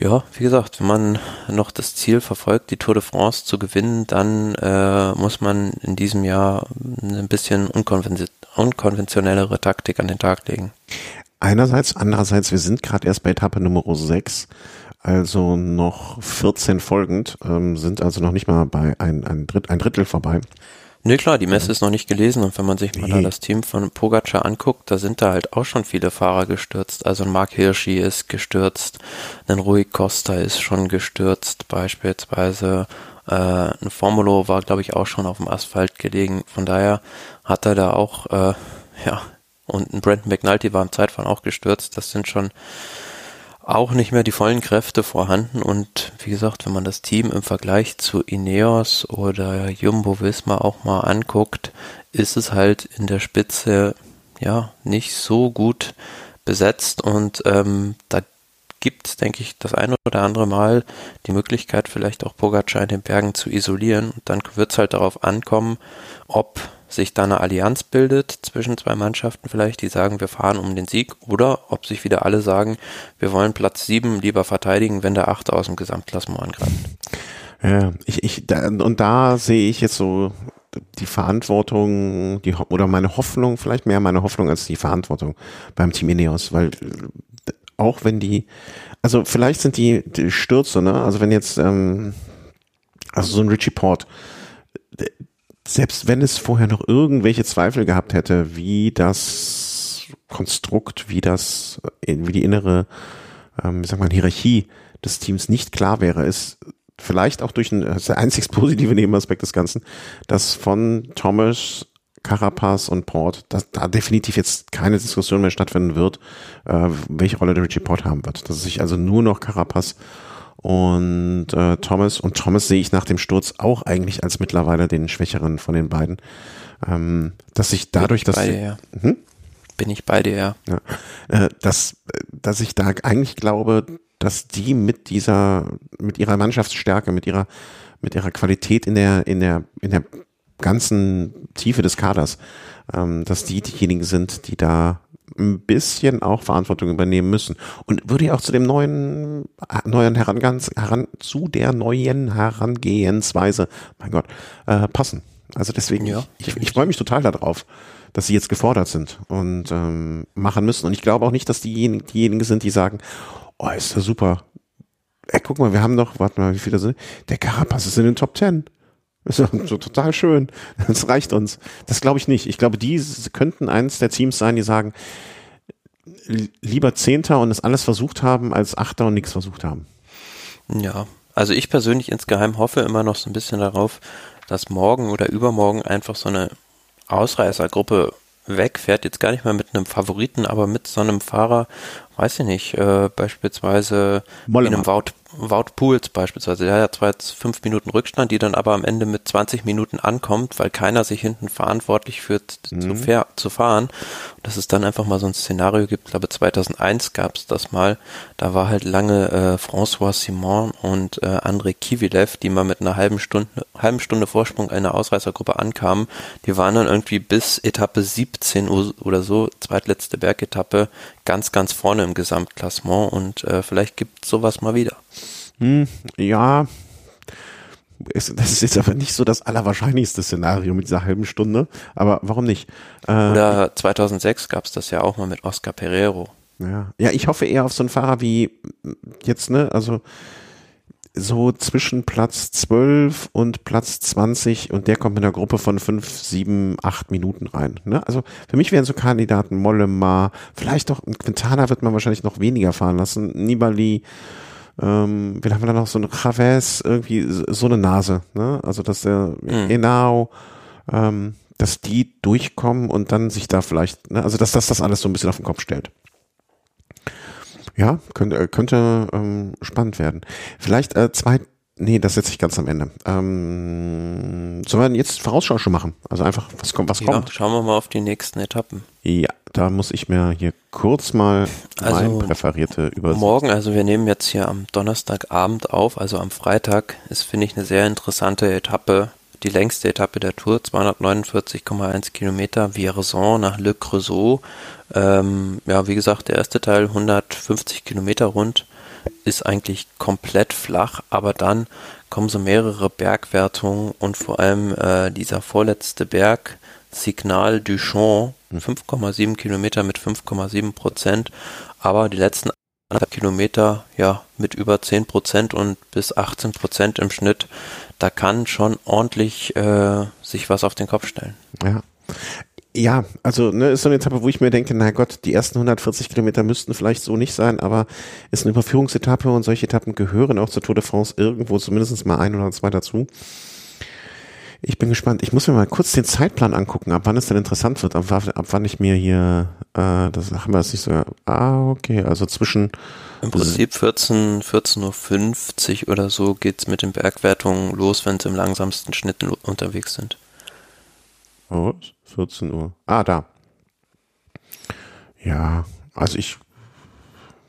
ja, wie gesagt, wenn man noch das Ziel verfolgt, die Tour de France zu gewinnen, dann äh, muss man in diesem Jahr ein bisschen unkonven unkonventionellere Taktik an den Tag legen. Einerseits, andererseits, wir sind gerade erst bei Etappe Nummer 6, also noch 14 folgend, ähm, sind also noch nicht mal bei ein, ein, Dritt, ein Drittel vorbei. Nee, klar, die Messe ist noch nicht gelesen und wenn man sich mal nee. da das Team von Pogacar anguckt, da sind da halt auch schon viele Fahrer gestürzt. Also ein Mark Hirschi ist gestürzt, ein Rui Costa ist schon gestürzt beispielsweise. Äh, ein Formulo war, glaube ich, auch schon auf dem Asphalt gelegen. Von daher hat er da auch, äh, ja, und ein Brandon McNulty war im Zeitfahren auch gestürzt. Das sind schon auch nicht mehr die vollen Kräfte vorhanden und wie gesagt, wenn man das Team im Vergleich zu Ineos oder Jumbo Visma auch mal anguckt, ist es halt in der Spitze ja nicht so gut besetzt und ähm, da gibt es, denke ich, das eine oder andere Mal die Möglichkeit, vielleicht auch Pogacar in den Bergen zu isolieren. Und dann wird es halt darauf ankommen, ob sich da eine Allianz bildet zwischen zwei Mannschaften vielleicht, die sagen, wir fahren um den Sieg, oder ob sich wieder alle sagen, wir wollen Platz sieben lieber verteidigen, wenn der Achte aus dem Gesamtklassement angreift. Ja, ich, ich, da, und da sehe ich jetzt so die Verantwortung, die, oder meine Hoffnung, vielleicht mehr meine Hoffnung als die Verantwortung beim Team Ineos, weil auch wenn die, also vielleicht sind die, die Stürze, ne? Also wenn jetzt, ähm, also so ein Richie Port, selbst wenn es vorher noch irgendwelche Zweifel gehabt hätte, wie das Konstrukt, wie das, äh, wie die innere, ähm, wie sagt man, Hierarchie des Teams nicht klar wäre, ist vielleicht auch durch ein, das ist der einzig positive Nebenaspekt des Ganzen, dass von Thomas, Carapaz und Port, dass da definitiv jetzt keine Diskussion mehr stattfinden wird, äh, welche Rolle der Richie Port haben wird. Dass sich also nur noch Carapaz und äh, Thomas. Und Thomas sehe ich nach dem Sturz auch eigentlich als mittlerweile den schwächeren von den beiden. Ähm, dass ich dadurch, dass. Beide, ja. Hm? Bin ich bei dir, ja. ja äh, dass, dass ich da eigentlich glaube, dass die mit dieser, mit ihrer Mannschaftsstärke, mit ihrer, mit ihrer Qualität in der, in der, in der ganzen Tiefe des Kaders, ähm, dass die diejenigen sind, die da ein bisschen auch Verantwortung übernehmen müssen. Und würde ja auch zu dem neuen, neuen Herangehens, heran, zu der neuen Herangehensweise, mein Gott, äh, passen. Also deswegen, ja, ich, ich freue mich total darauf, dass sie jetzt gefordert sind und ähm, machen müssen. Und ich glaube auch nicht, dass diejenigen, diejenigen sind, die sagen, oh, ist das super. Ey, guck mal, wir haben noch, warte mal, wie viele sind? Der Carapaz ist in den Top Ten. Das ist so total schön. Das reicht uns. Das glaube ich nicht. Ich glaube, die könnten eines der Teams sein, die sagen, lieber Zehnter und es alles versucht haben, als Achter und nichts versucht haben. Ja, also ich persönlich insgeheim hoffe immer noch so ein bisschen darauf, dass morgen oder übermorgen einfach so eine Ausreißergruppe wegfährt, jetzt gar nicht mehr mit einem Favoriten, aber mit so einem Fahrer, weiß ich nicht, äh, beispielsweise Mollema. in einem Wout, Wout Pools beispielsweise, der hat zwar jetzt fünf Minuten Rückstand, die dann aber am Ende mit 20 Minuten ankommt, weil keiner sich hinten verantwortlich führt mhm. zu, zu fahren. Und dass es dann einfach mal so ein Szenario gibt, ich glaube 2001 gab es das mal, da war halt lange äh, François Simon und äh, André Kivilev, die mal mit einer halben Stunde, halben Stunde Vorsprung einer Ausreißergruppe ankamen, die waren dann irgendwie bis Etappe 17 oder so, zweitletzte Bergetappe, ganz, ganz vorne im Gesamtklassement und äh, vielleicht gibt sowas mal wieder. Hm, ja, das ist jetzt aber nicht so das allerwahrscheinlichste Szenario mit dieser halben Stunde, aber warum nicht? Äh, Oder 2006 gab es das ja auch mal mit Oscar Pereiro. Ja. ja, ich hoffe eher auf so einen Fahrer wie jetzt, ne, also so zwischen Platz 12 und Platz 20 und der kommt mit einer Gruppe von 5, 7, 8 Minuten rein. Ne? Also für mich wären so Kandidaten Mollema, vielleicht doch Quintana wird man wahrscheinlich noch weniger fahren lassen, Nibali, ähm, wen haben wir da noch? So ein Chavez, irgendwie so eine Nase. Ne? Also dass der mhm. Enao, ähm, dass die durchkommen und dann sich da vielleicht, ne? also dass das das alles so ein bisschen auf den Kopf stellt. Ja, könnte, äh, könnte ähm, spannend werden. Vielleicht äh, zwei, nee, das setze ich ganz am Ende. Ähm, sollen wir jetzt Vorausschau schon machen? Also einfach, was kommt, was ja, kommt? Schauen wir mal auf die nächsten Etappen. Ja, da muss ich mir hier kurz mal also, mein präferierte Übersicht. Morgen, also wir nehmen jetzt hier am Donnerstagabend auf, also am Freitag, ist, finde ich, eine sehr interessante Etappe die längste Etappe der Tour, 249,1 Kilometer, Vierzon nach Le Creusot. Ähm, ja, wie gesagt, der erste Teil 150 Kilometer rund ist eigentlich komplett flach, aber dann kommen so mehrere Bergwertungen und vor allem äh, dieser vorletzte Berg, Signal du Champ, 5,7 Kilometer mit 5,7 Prozent, aber die letzten Kilometer ja mit über 10 Prozent und bis 18 Prozent im Schnitt da kann schon ordentlich äh, sich was auf den Kopf stellen. Ja. Ja, also ne, ist so eine Etappe, wo ich mir denke, na Gott, die ersten 140 Kilometer müssten vielleicht so nicht sein, aber ist eine Überführungsetappe und solche Etappen gehören auch zur Tour de France irgendwo zumindest mal ein oder zwei dazu. Ich bin gespannt. Ich muss mir mal kurz den Zeitplan angucken, ab wann es denn interessant wird, ab, ab wann ich mir hier, äh, das haben wir jetzt nicht so, ah, okay, also zwischen. Im Prinzip 14, 14.50 Uhr oder so geht's mit den Bergwertungen los, wenn sie im langsamsten Schnitt unterwegs sind. Oh, 14 Uhr. Ah, da. Ja, also ich,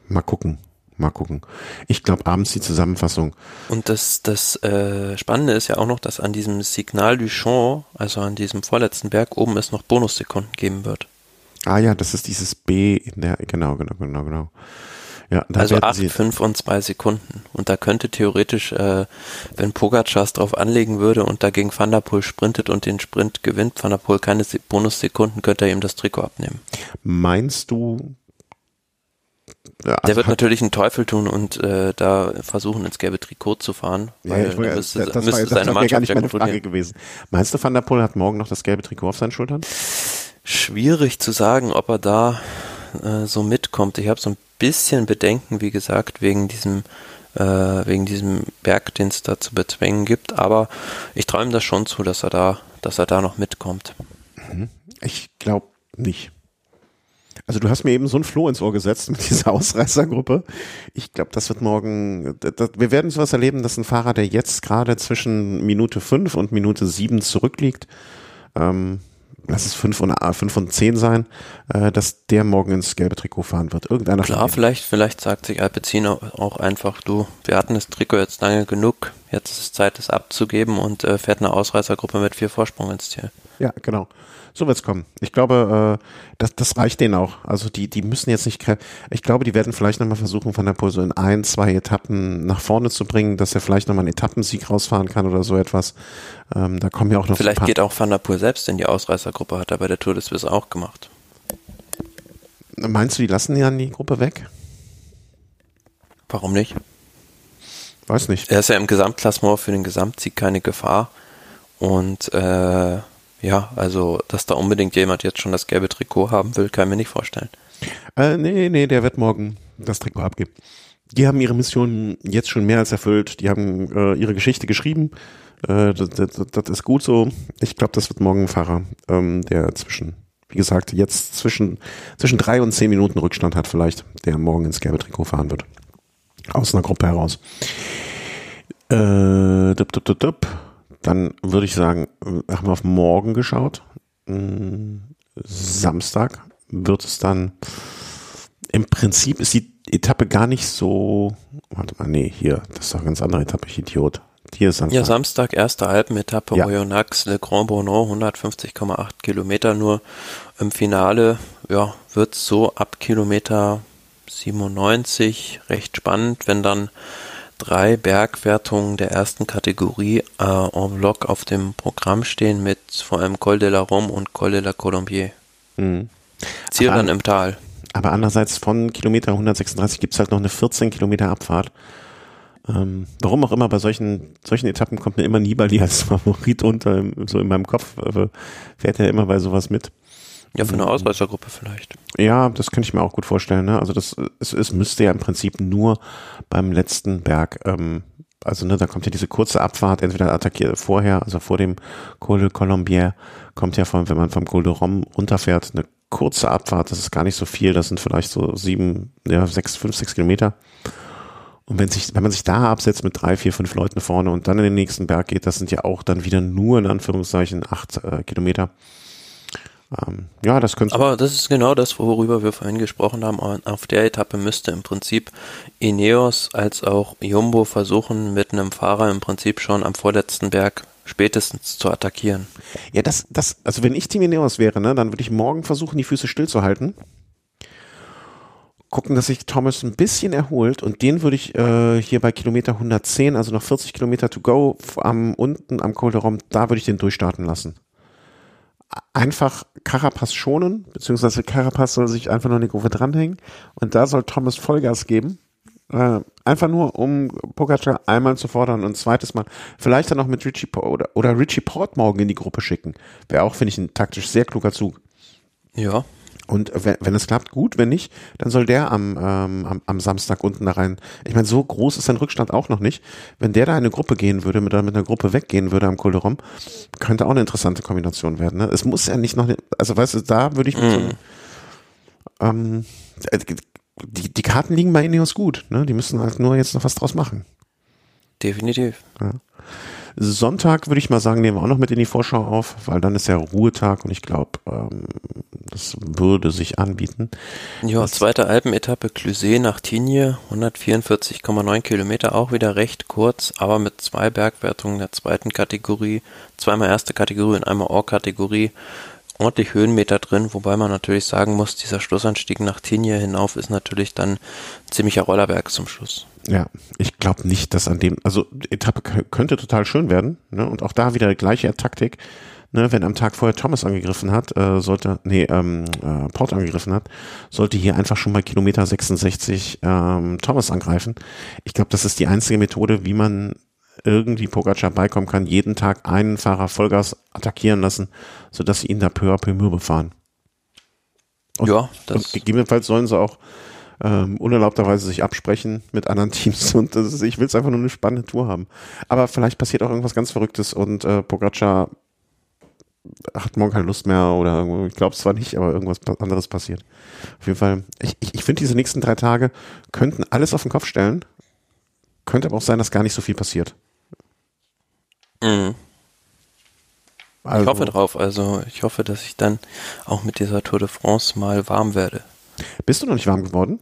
mal gucken. Mal gucken. Ich glaube, abends die Zusammenfassung. Und das, das äh, Spannende ist ja auch noch, dass an diesem Signal du Champ, also an diesem vorletzten Berg oben, es noch Bonussekunden geben wird. Ah ja, das ist dieses B in der, genau, genau, genau, genau. Ja, also 8, 5 und 2 Sekunden. Und da könnte theoretisch, äh, wenn Pogacars drauf anlegen würde und dagegen Van der Poel sprintet und den Sprint gewinnt, Van der Poel keine Bonussekunden, könnte er ihm das Trikot abnehmen. Meinst du, ja, also der wird natürlich einen Teufel tun und äh, da versuchen, ins gelbe Trikot zu fahren. Weil ja, ich, das, das, das, war, das seine Mannschaft gar nicht meine Frage gewesen. Meinst du, Van der Poel hat morgen noch das gelbe Trikot auf seinen Schultern? Schwierig zu sagen, ob er da äh, so mitkommt. Ich habe so ein bisschen Bedenken, wie gesagt, wegen diesem äh, wegen diesem Berg, den es da zu bezwängen gibt. Aber ich träume das schon zu, dass er da, dass er da noch mitkommt. Mhm. Ich glaube nicht. Also du hast mir eben so ein Floh ins Ohr gesetzt mit dieser <laughs> Ausreißergruppe. Ich glaube, das wird morgen, das, wir werden sowas erleben, dass ein Fahrer, der jetzt gerade zwischen Minute fünf und Minute sieben zurückliegt, ähm, lass es fünf und, fünf und zehn sein, äh, dass der morgen ins gelbe Trikot fahren wird. Irgendeiner Klar, vielleicht, vielleicht sagt sich Alpecin auch einfach, du, wir hatten das Trikot jetzt lange genug, jetzt ist es Zeit, es abzugeben und äh, fährt eine Ausreißergruppe mit vier Vorsprung ins Ziel. Ja, genau. So wird's kommen. Ich glaube, äh, das, das reicht denen auch. Also die, die müssen jetzt nicht, ich glaube, die werden vielleicht nochmal versuchen, Van der Poel so in ein, zwei Etappen nach vorne zu bringen, dass er vielleicht nochmal einen Etappensieg rausfahren kann oder so etwas. Ähm, da kommen ja auch noch Vielleicht geht auch Van der Poel selbst in die Ausreißergruppe, hat er bei der Tour des Swiss auch gemacht. Meinst du, die lassen ja die Gruppe weg? Warum nicht? Weiß nicht. Er ist ja im Gesamtklassement für den Gesamtsieg keine Gefahr. Und äh, ja, also, dass da unbedingt jemand jetzt schon das gelbe Trikot haben will, kann ich mir nicht vorstellen. Äh, nee, nee, der wird morgen das Trikot abgeben. Die haben ihre Mission jetzt schon mehr als erfüllt. Die haben äh, ihre Geschichte geschrieben. Äh, das, das, das, ist gut so. Ich glaube, das wird morgen ein Fahrer, ähm, der zwischen, wie gesagt, jetzt zwischen, zwischen drei und zehn Minuten Rückstand hat vielleicht, der morgen ins gelbe Trikot fahren wird. Aus einer Gruppe heraus. Äh, dup, dup, dup, dup. Dann würde ich sagen, haben wir auf morgen geschaut. Hm, Samstag wird es dann, im Prinzip ist die Etappe gar nicht so, warte mal, nee, hier, das ist doch eine ganz andere Etappe, ich Idiot. Hier ist Samstag. Ja, Samstag, erste Alpenetappe, ja. Oyonnax, Le Grand Bournon, 150,8 Kilometer nur. Im Finale, ja, wird so ab Kilometer 97 recht spannend, wenn dann drei Bergwertungen der ersten Kategorie äh, en bloc auf dem Programm stehen mit vor allem Col de la Rome und Col de la Colombier. Mhm. Dann im Tal. Aber andererseits von Kilometer 136 gibt es halt noch eine 14 Kilometer Abfahrt. Ähm, warum auch immer bei solchen, solchen Etappen kommt mir immer Nibali als <laughs> Favorit unter, so in meinem Kopf, äh, fährt er immer bei sowas mit. Ja, für eine Ausreißergruppe vielleicht. Ja, das könnte ich mir auch gut vorstellen. Ne? Also das es, es müsste ja im Prinzip nur beim letzten Berg, ähm, also ne, da kommt ja diese kurze Abfahrt, entweder attackiert vorher, also vor dem Col de Colombier, kommt ja von, wenn man vom Col de Rome runterfährt, eine kurze Abfahrt, das ist gar nicht so viel, das sind vielleicht so sieben, ja, sechs, fünf, sechs Kilometer. Und wenn sich, wenn man sich da absetzt mit drei, vier, fünf Leuten vorne und dann in den nächsten Berg geht, das sind ja auch dann wieder nur in Anführungszeichen acht äh, Kilometer. Ähm, ja, das könnte. Aber das ist genau das, worüber wir vorhin gesprochen haben. Auf der Etappe müsste im Prinzip Ineos als auch Jumbo versuchen, mit einem Fahrer im Prinzip schon am vorletzten Berg spätestens zu attackieren. Ja, das, das, also wenn ich Team Ineos wäre, ne, dann würde ich morgen versuchen, die Füße stillzuhalten. Gucken, dass sich Thomas ein bisschen erholt und den würde ich äh, hier bei Kilometer 110, also noch 40 Kilometer to go, am unten am Col de Rome, da würde ich den durchstarten lassen einfach Carapaz schonen, beziehungsweise Carapaz soll sich einfach noch in die Gruppe dranhängen und da soll Thomas Vollgas geben. Äh, einfach nur, um Pogacar einmal zu fordern und zweites Mal vielleicht dann noch mit Richie Port oder, oder Richie Port morgen in die Gruppe schicken. Wäre auch, finde ich, ein taktisch sehr kluger Zug. Ja, und wenn, wenn es klappt, gut. Wenn nicht, dann soll der am, ähm, am, am Samstag unten da rein. Ich meine, so groß ist sein Rückstand auch noch nicht. Wenn der da eine Gruppe gehen würde, mit, mit einer Gruppe weggehen würde am Colderom, könnte auch eine interessante Kombination werden. Ne? Es muss ja nicht noch, also weißt du, da würde ich mm. so, mhm. ähm, äh, die, die Karten liegen bei Ineos gut. Ne? Die müssen halt nur jetzt noch was draus machen. Definitiv. Ja. Sonntag würde ich mal sagen, nehmen wir auch noch mit in die Vorschau auf, weil dann ist ja Ruhetag und ich glaube, ähm, das würde sich anbieten. Ja, das zweite Alpenetappe Clusé nach Tignes, 144,9 Kilometer, auch wieder recht kurz, aber mit zwei Bergwertungen der zweiten Kategorie, zweimal erste Kategorie und einmal Or-Kategorie ordentlich Höhenmeter drin, wobei man natürlich sagen muss, dieser Schlussanstieg nach Tignes hinauf ist natürlich dann ziemlicher Rollerberg zum Schluss. Ja, ich glaube nicht, dass an dem, also Etappe könnte total schön werden, ne? Und auch da wieder gleiche Taktik. Ne, wenn am Tag vorher Thomas angegriffen hat, äh, sollte, nee, ähm, äh, Port angegriffen hat, sollte hier einfach schon bei Kilometer 66 ähm, Thomas angreifen. Ich glaube, das ist die einzige Methode, wie man irgendwie Pogacar beikommen kann, jeden Tag einen Fahrer Vollgas attackieren lassen, sodass sie ihn da peu à peu mürbe fahren. Und, ja, das und gegebenenfalls sollen sie auch ähm, unerlaubterweise sich absprechen mit anderen <laughs> Teams und ist, ich will es einfach nur eine spannende Tour haben. Aber vielleicht passiert auch irgendwas ganz Verrücktes und äh, Pogacar hat morgen keine Lust mehr oder ich glaube es zwar nicht, aber irgendwas anderes passiert. Auf jeden Fall, ich, ich, ich finde diese nächsten drei Tage könnten alles auf den Kopf stellen. Könnte aber auch sein, dass gar nicht so viel passiert. Mhm. Also, ich hoffe drauf. Also ich hoffe, dass ich dann auch mit dieser Tour de France mal warm werde. Bist du noch nicht warm geworden?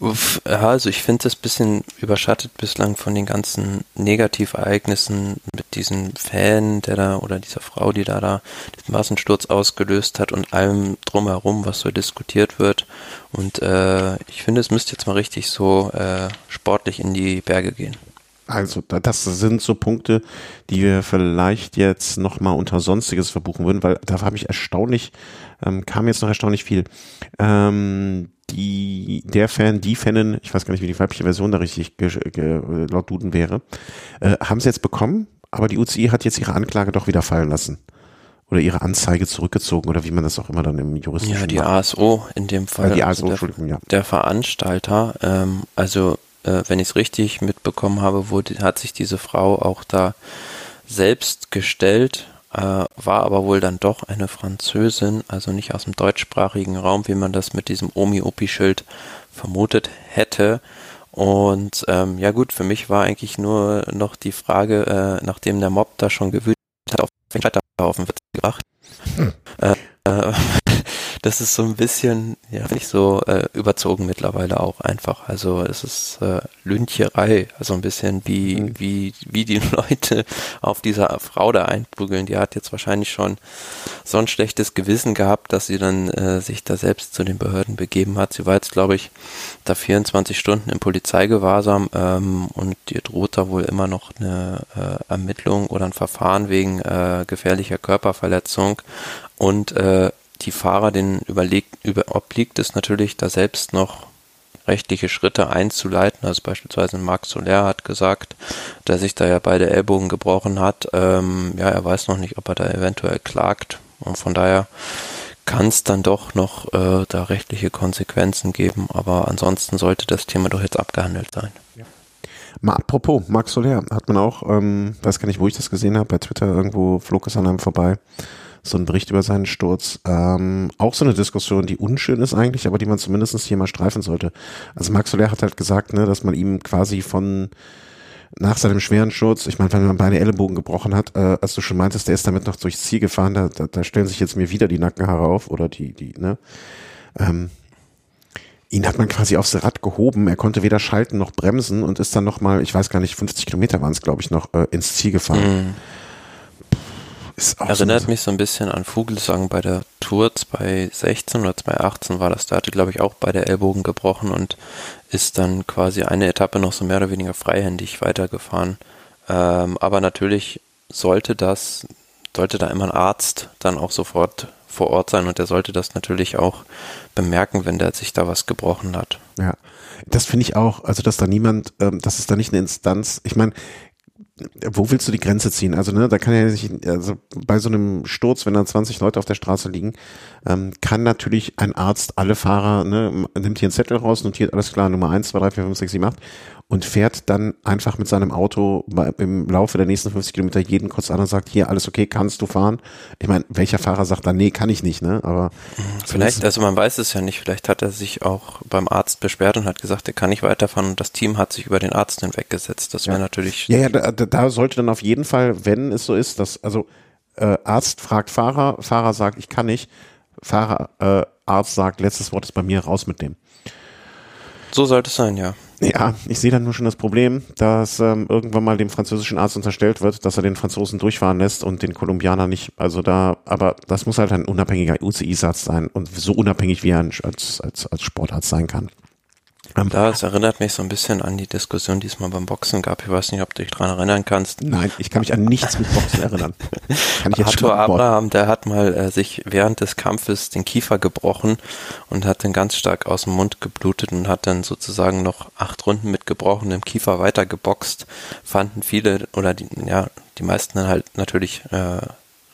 Uff, ja, also ich finde es ein bisschen überschattet bislang von den ganzen Negativereignissen mit diesem Fan, der da oder dieser Frau, die da da diesen Massensturz ausgelöst hat und allem drumherum, was so diskutiert wird. Und äh, ich finde, es müsste jetzt mal richtig so äh, sportlich in die Berge gehen. Also das sind so Punkte, die wir vielleicht jetzt nochmal unter Sonstiges verbuchen würden, weil da habe ich erstaunlich, ähm, kam jetzt noch erstaunlich viel. Ähm, die, der Fan, die Fanin, ich weiß gar nicht, wie die weibliche Version da richtig laut Duden wäre, äh, haben sie jetzt bekommen, aber die UCI hat jetzt ihre Anklage doch wieder fallen lassen. Oder ihre Anzeige zurückgezogen oder wie man das auch immer dann im juristischen Ja, die macht. ASO in dem Fall. Ja, die ASO, also Entschuldigung, ja. Der Veranstalter, ähm, also äh, wenn ich es richtig mitbekommen habe, wurde, hat sich diese Frau auch da selbst gestellt, äh, war aber wohl dann doch eine Französin, also nicht aus dem deutschsprachigen Raum, wie man das mit diesem Omi-Opi-Schild vermutet hätte. Und ähm, ja gut, für mich war eigentlich nur noch die Frage, äh, nachdem der Mob da schon gewütet hat, auf den Scheiterhaufen wird gebracht. Hm. Äh, äh, das ist so ein bisschen, ja, ich so äh, überzogen mittlerweile auch einfach. Also es ist äh, Lyncherei, also ein bisschen wie, mhm. wie, wie die <laughs> Leute auf dieser Frau da einprügeln. Die hat jetzt wahrscheinlich schon so ein schlechtes Gewissen gehabt, dass sie dann äh, sich da selbst zu den Behörden begeben hat. Sie war jetzt, glaube ich, da 24 Stunden im Polizeigewahrsam ähm, und ihr droht da wohl immer noch eine äh, Ermittlung oder ein Verfahren wegen äh, gefährlicher Körperverletzung und äh, die Fahrer, den überlegt, über, obliegt es natürlich, da selbst noch rechtliche Schritte einzuleiten. Also beispielsweise Marc Soler hat gesagt, der sich da ja beide Ellbogen gebrochen hat. Ähm, ja, er weiß noch nicht, ob er da eventuell klagt. Und von daher kann es dann doch noch äh, da rechtliche Konsequenzen geben. Aber ansonsten sollte das Thema doch jetzt abgehandelt sein. Ja. Mal apropos, Marc Soler hat man auch, ähm, weiß gar nicht, wo ich das gesehen habe, bei Twitter irgendwo flog es an einem vorbei so ein Bericht über seinen Sturz. Ähm, auch so eine Diskussion, die unschön ist eigentlich, aber die man zumindest hier mal streifen sollte. Also Max Soler hat halt gesagt, ne, dass man ihm quasi von nach seinem schweren Sturz, ich meine, wenn man beide Ellenbogen gebrochen hat, äh, als du schon meintest, der ist damit noch durchs Ziel gefahren, da, da, da stellen sich jetzt mir wieder die Nackenhaare auf oder die, die, ne? Ähm, ihn hat man quasi aufs Rad gehoben, er konnte weder schalten noch bremsen und ist dann nochmal, ich weiß gar nicht, 50 Kilometer waren es, glaube ich, noch äh, ins Ziel gefahren. Mhm. Ist auch Erinnert so mich so ein bisschen an Vogelsang bei der Tour 2016 oder 2018 war das. Da hatte, glaube ich, auch beide Ellbogen gebrochen und ist dann quasi eine Etappe noch so mehr oder weniger freihändig weitergefahren. Ähm, aber natürlich sollte das, sollte da immer ein Arzt dann auch sofort vor Ort sein und der sollte das natürlich auch bemerken, wenn der sich da was gebrochen hat. Ja, das finde ich auch, also dass da niemand, ähm, dass es da nicht eine Instanz, ich meine, wo willst du die Grenze ziehen? Also, ne, da kann ja nicht, also bei so einem Sturz, wenn da 20 Leute auf der Straße liegen, ähm, kann natürlich ein Arzt alle Fahrer, ne, nimmt hier einen Zettel raus, notiert alles klar, Nummer 1, 2, 3, 4, 5, 6, 7, 8 und fährt dann einfach mit seinem Auto im Laufe der nächsten 50 Kilometer jeden kurz an und sagt, hier, alles okay, kannst du fahren? Ich meine, welcher Fahrer sagt dann, nee, kann ich nicht, ne? Aber vielleicht, also man weiß es ja nicht, vielleicht hat er sich auch beim Arzt beschwert und hat gesagt, er kann nicht weiterfahren und das Team hat sich über den Arzt hinweggesetzt. Das wäre ja. natürlich. Ja, ja, da, da sollte dann auf jeden Fall, wenn es so ist, dass, also äh, Arzt fragt Fahrer, Fahrer sagt, ich kann nicht, Fahrer, äh, Arzt sagt, letztes Wort ist bei mir, raus mit dem. So sollte es sein, ja. Ja, ich sehe dann nur schon das Problem, dass ähm, irgendwann mal dem französischen Arzt unterstellt wird, dass er den Franzosen durchfahren lässt und den Kolumbianer nicht. Also da, aber das muss halt ein unabhängiger UCI-Satz sein und so unabhängig wie er als, als, als Sportarzt sein kann. Ähm, das erinnert mich so ein bisschen an die Diskussion, die es mal beim Boxen gab. Ich weiß nicht, ob du dich daran erinnern kannst. Nein, ich kann mich an nichts mit Boxen erinnern. <laughs> Kann ich jetzt Arthur Abraham, der hat mal äh, sich während des Kampfes den Kiefer gebrochen und hat dann ganz stark aus dem Mund geblutet und hat dann sozusagen noch acht Runden mit gebrochenem Kiefer weiter geboxt. Fanden viele oder die, ja, die meisten dann halt natürlich äh,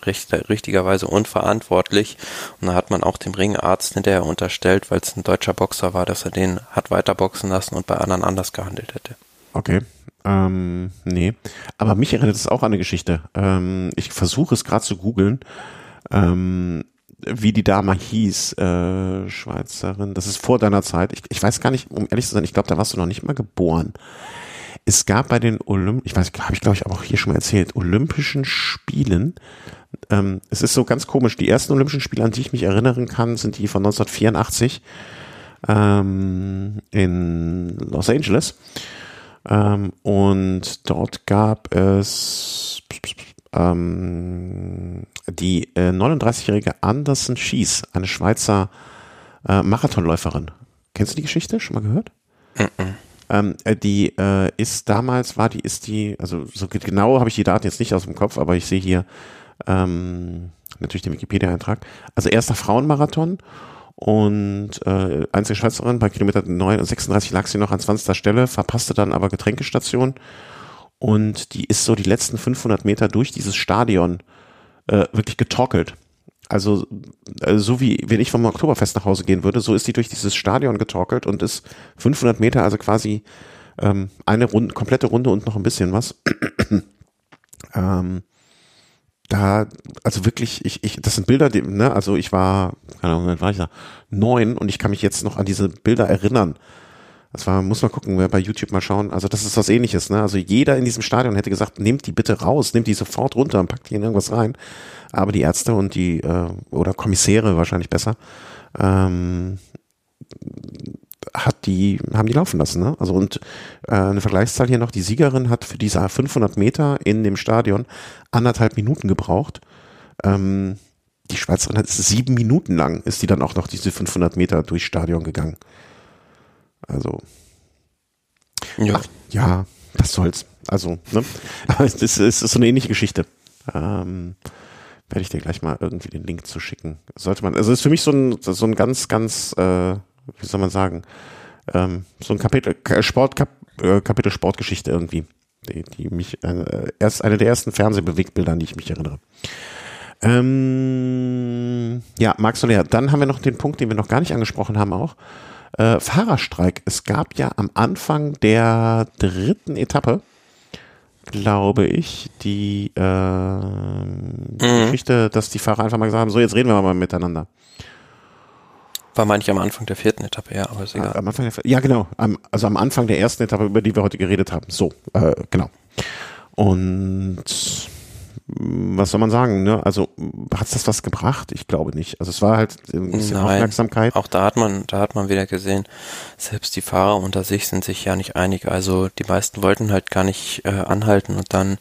richtigerweise unverantwortlich. Und da hat man auch dem Ringarzt hinterher unterstellt, weil es ein deutscher Boxer war, dass er den hat weiterboxen lassen und bei anderen anders gehandelt hätte. Okay. Ähm, nee. Aber mich erinnert es auch an eine Geschichte. Ähm, ich versuche es gerade zu googeln. Ähm, wie die Dame hieß, äh, Schweizerin, das ist vor deiner Zeit. Ich, ich weiß gar nicht, um ehrlich zu sein, ich glaube, da warst du noch nicht mal geboren. Es gab bei den Olymp, ich weiß, habe ich glaube ich auch hier schon mal erzählt, Olympischen Spielen. Ähm, es ist so ganz komisch. Die ersten Olympischen Spiele, an die ich mich erinnern kann, sind die von 1984 ähm, in Los Angeles. Ähm, und dort gab es ähm, die äh, 39-jährige Anderson Schies, eine Schweizer äh, Marathonläuferin. Kennst du die Geschichte? Schon mal gehört? Ähm, äh, die äh, ist damals, war die, ist die, also so genau habe ich die Daten jetzt nicht aus dem Kopf, aber ich sehe hier ähm, natürlich den Wikipedia-Eintrag. Also erster Frauenmarathon und äh, einzige Schweizerin bei Kilometer 9, 36 lag sie noch an 20. Stelle, verpasste dann aber Getränkestation und die ist so die letzten 500 Meter durch dieses Stadion äh, wirklich getorkelt. Also äh, so wie wenn ich vom Oktoberfest nach Hause gehen würde, so ist die durch dieses Stadion getorkelt und ist 500 Meter, also quasi ähm, eine Runde, komplette Runde und noch ein bisschen was. <clears throat> ähm, da, also wirklich, ich, ich, das sind Bilder, die, ne, also ich war, keine Ahnung, war ich da, neun und ich kann mich jetzt noch an diese Bilder erinnern. Das war, muss man gucken, wer bei YouTube mal schauen. Also das ist was ähnliches, ne? Also jeder in diesem Stadion hätte gesagt, nehmt die bitte raus, nehmt die sofort runter und packt die in irgendwas rein. Aber die Ärzte und die, äh, oder Kommissäre wahrscheinlich besser, ähm, hat die, haben die laufen lassen, ne? Also und äh, eine Vergleichszahl hier noch, die Siegerin hat für diese 500 Meter in dem Stadion anderthalb Minuten gebraucht. Ähm, die Schweizerin hat sieben Minuten lang, ist die dann auch noch diese 500 Meter durchs Stadion gegangen. Also. Ja. Ach, ja, was soll's. Also, ne? <laughs> Aber es ist, es ist so eine ähnliche Geschichte. Ähm, werde ich dir gleich mal irgendwie den Link zu schicken. Sollte man, also ist für mich so ein, so ein ganz, ganz, äh, wie soll man sagen, ähm, so ein Kapitel, Sport, Kap, äh, Kapitel Sportgeschichte irgendwie, die, die mich, äh, erst eine der ersten Fernsehbewegtbilder, an die ich mich erinnere. Ähm, ja, Marc Soler. Dann haben wir noch den Punkt, den wir noch gar nicht angesprochen haben auch. Äh, Fahrerstreik. Es gab ja am Anfang der dritten Etappe, glaube ich, die, äh, mhm. Geschichte, dass die Fahrer einfach mal gesagt haben, so jetzt reden wir mal miteinander. War manchmal am Anfang der vierten Etappe, ja, aber ist egal. Am Anfang der, ja, genau. Am, also am Anfang der ersten Etappe, über die wir heute geredet haben. So, äh, genau. Und was soll man sagen, ne? Also hat das was gebracht? Ich glaube nicht. Also es war halt ein bisschen Nein, Aufmerksamkeit. Auch da hat man, da hat man wieder gesehen, selbst die Fahrer unter sich sind sich ja nicht einig. Also die meisten wollten halt gar nicht äh, anhalten und dann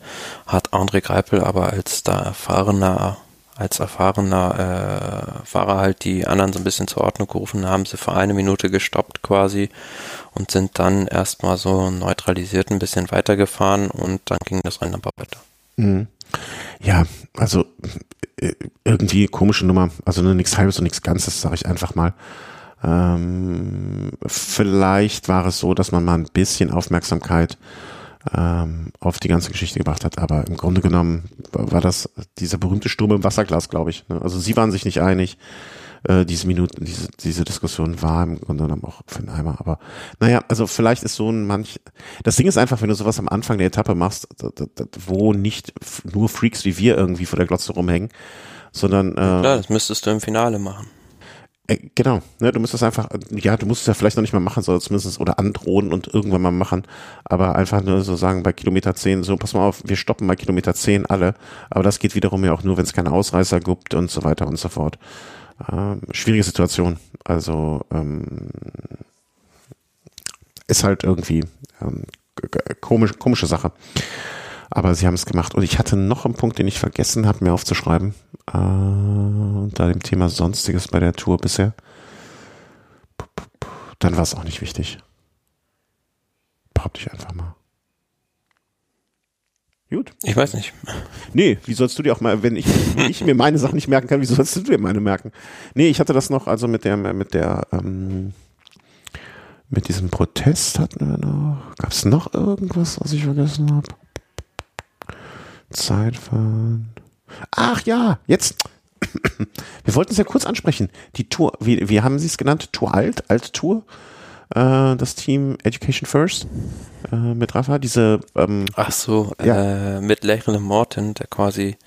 hat André Greipel aber als da erfahrener als erfahrener äh, Fahrer halt die anderen so ein bisschen zur Ordnung gerufen, haben sie für eine Minute gestoppt quasi und sind dann erstmal so neutralisiert ein bisschen weitergefahren und dann ging das Rennen aber weiter. Mhm. Ja, also äh, irgendwie komische Nummer. Also nur nichts Halbes und nichts Ganzes, sage ich einfach mal. Ähm, vielleicht war es so, dass man mal ein bisschen Aufmerksamkeit ähm, auf die ganze Geschichte gebracht hat, aber im Grunde genommen war das dieser berühmte Sturm im Wasserglas, glaube ich. Ne? Also sie waren sich nicht einig äh, diese Minuten, diese, diese Diskussion war im Grunde genommen auch für den Eimer. Aber naja, also vielleicht ist so ein manch. Das Ding ist einfach, wenn du sowas am Anfang der Etappe machst, wo nicht nur Freaks wie wir irgendwie vor der Glotze rumhängen, sondern. Äh, Klar, das müsstest du im Finale machen. Äh, genau, ne, du müsstest einfach, ja, du musst es ja vielleicht noch nicht mal machen, sondern zumindest oder androhen und irgendwann mal machen, aber einfach nur so sagen, bei Kilometer 10, so, pass mal auf, wir stoppen bei Kilometer 10 alle, aber das geht wiederum ja auch nur, wenn es keine Ausreißer gibt und so weiter und so fort. Ähm, schwierige Situation. Also ähm, ist halt irgendwie ähm, komisch, komische Sache. Aber sie haben es gemacht. Und ich hatte noch einen Punkt, den ich vergessen habe, mir aufzuschreiben. Äh, unter dem Thema Sonstiges bei der Tour bisher. Dann war es auch nicht wichtig. Behaupte ich einfach mal. Gut. Ich weiß nicht. Nee, wie sollst du dir auch mal, wenn ich, wenn ich mir meine Sachen nicht merken kann, wie sollst du dir meine merken? Nee, ich hatte das noch, also mit der, mit der, ähm, mit diesem Protest hatten wir noch. Gab es noch irgendwas, was ich vergessen habe? Zeitfahren. Ach ja, jetzt. <clears throat> Wir wollten es ja kurz ansprechen. Die Tour, wie, wie haben Sie es genannt? Tour Alt, Alt Tour? äh, das Team Education First äh, mit Rafa, diese ähm, Ach so, ja. äh, mit Lechle Morton, der quasi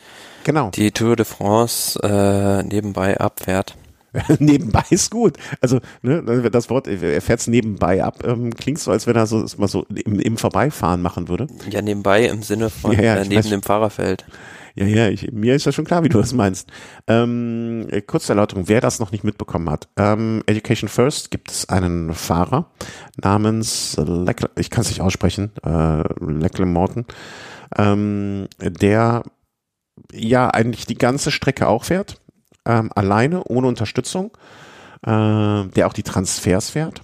genau. die Tour de France äh, nebenbei abfährt. <laughs> nebenbei ist gut. Also ne, das Wort, er fährt es nebenbei ab, ähm, klingt so, als wenn er so mal so im, im Vorbeifahren machen würde. Ja, nebenbei im Sinne von Ja, ja, äh, neben weiß. dem Fahrerfeld. Ja, ja, ich, mir ist das schon klar, wie du das meinst. Ähm, äh, kurze Erläuterung, wer das noch nicht mitbekommen hat. Ähm, Education First gibt es einen Fahrer namens Leckle, ich kann es nicht aussprechen, äh, Leckle Morton, ähm, der ja eigentlich die ganze Strecke auch fährt, ähm, alleine, ohne Unterstützung, äh, der auch die Transfers fährt,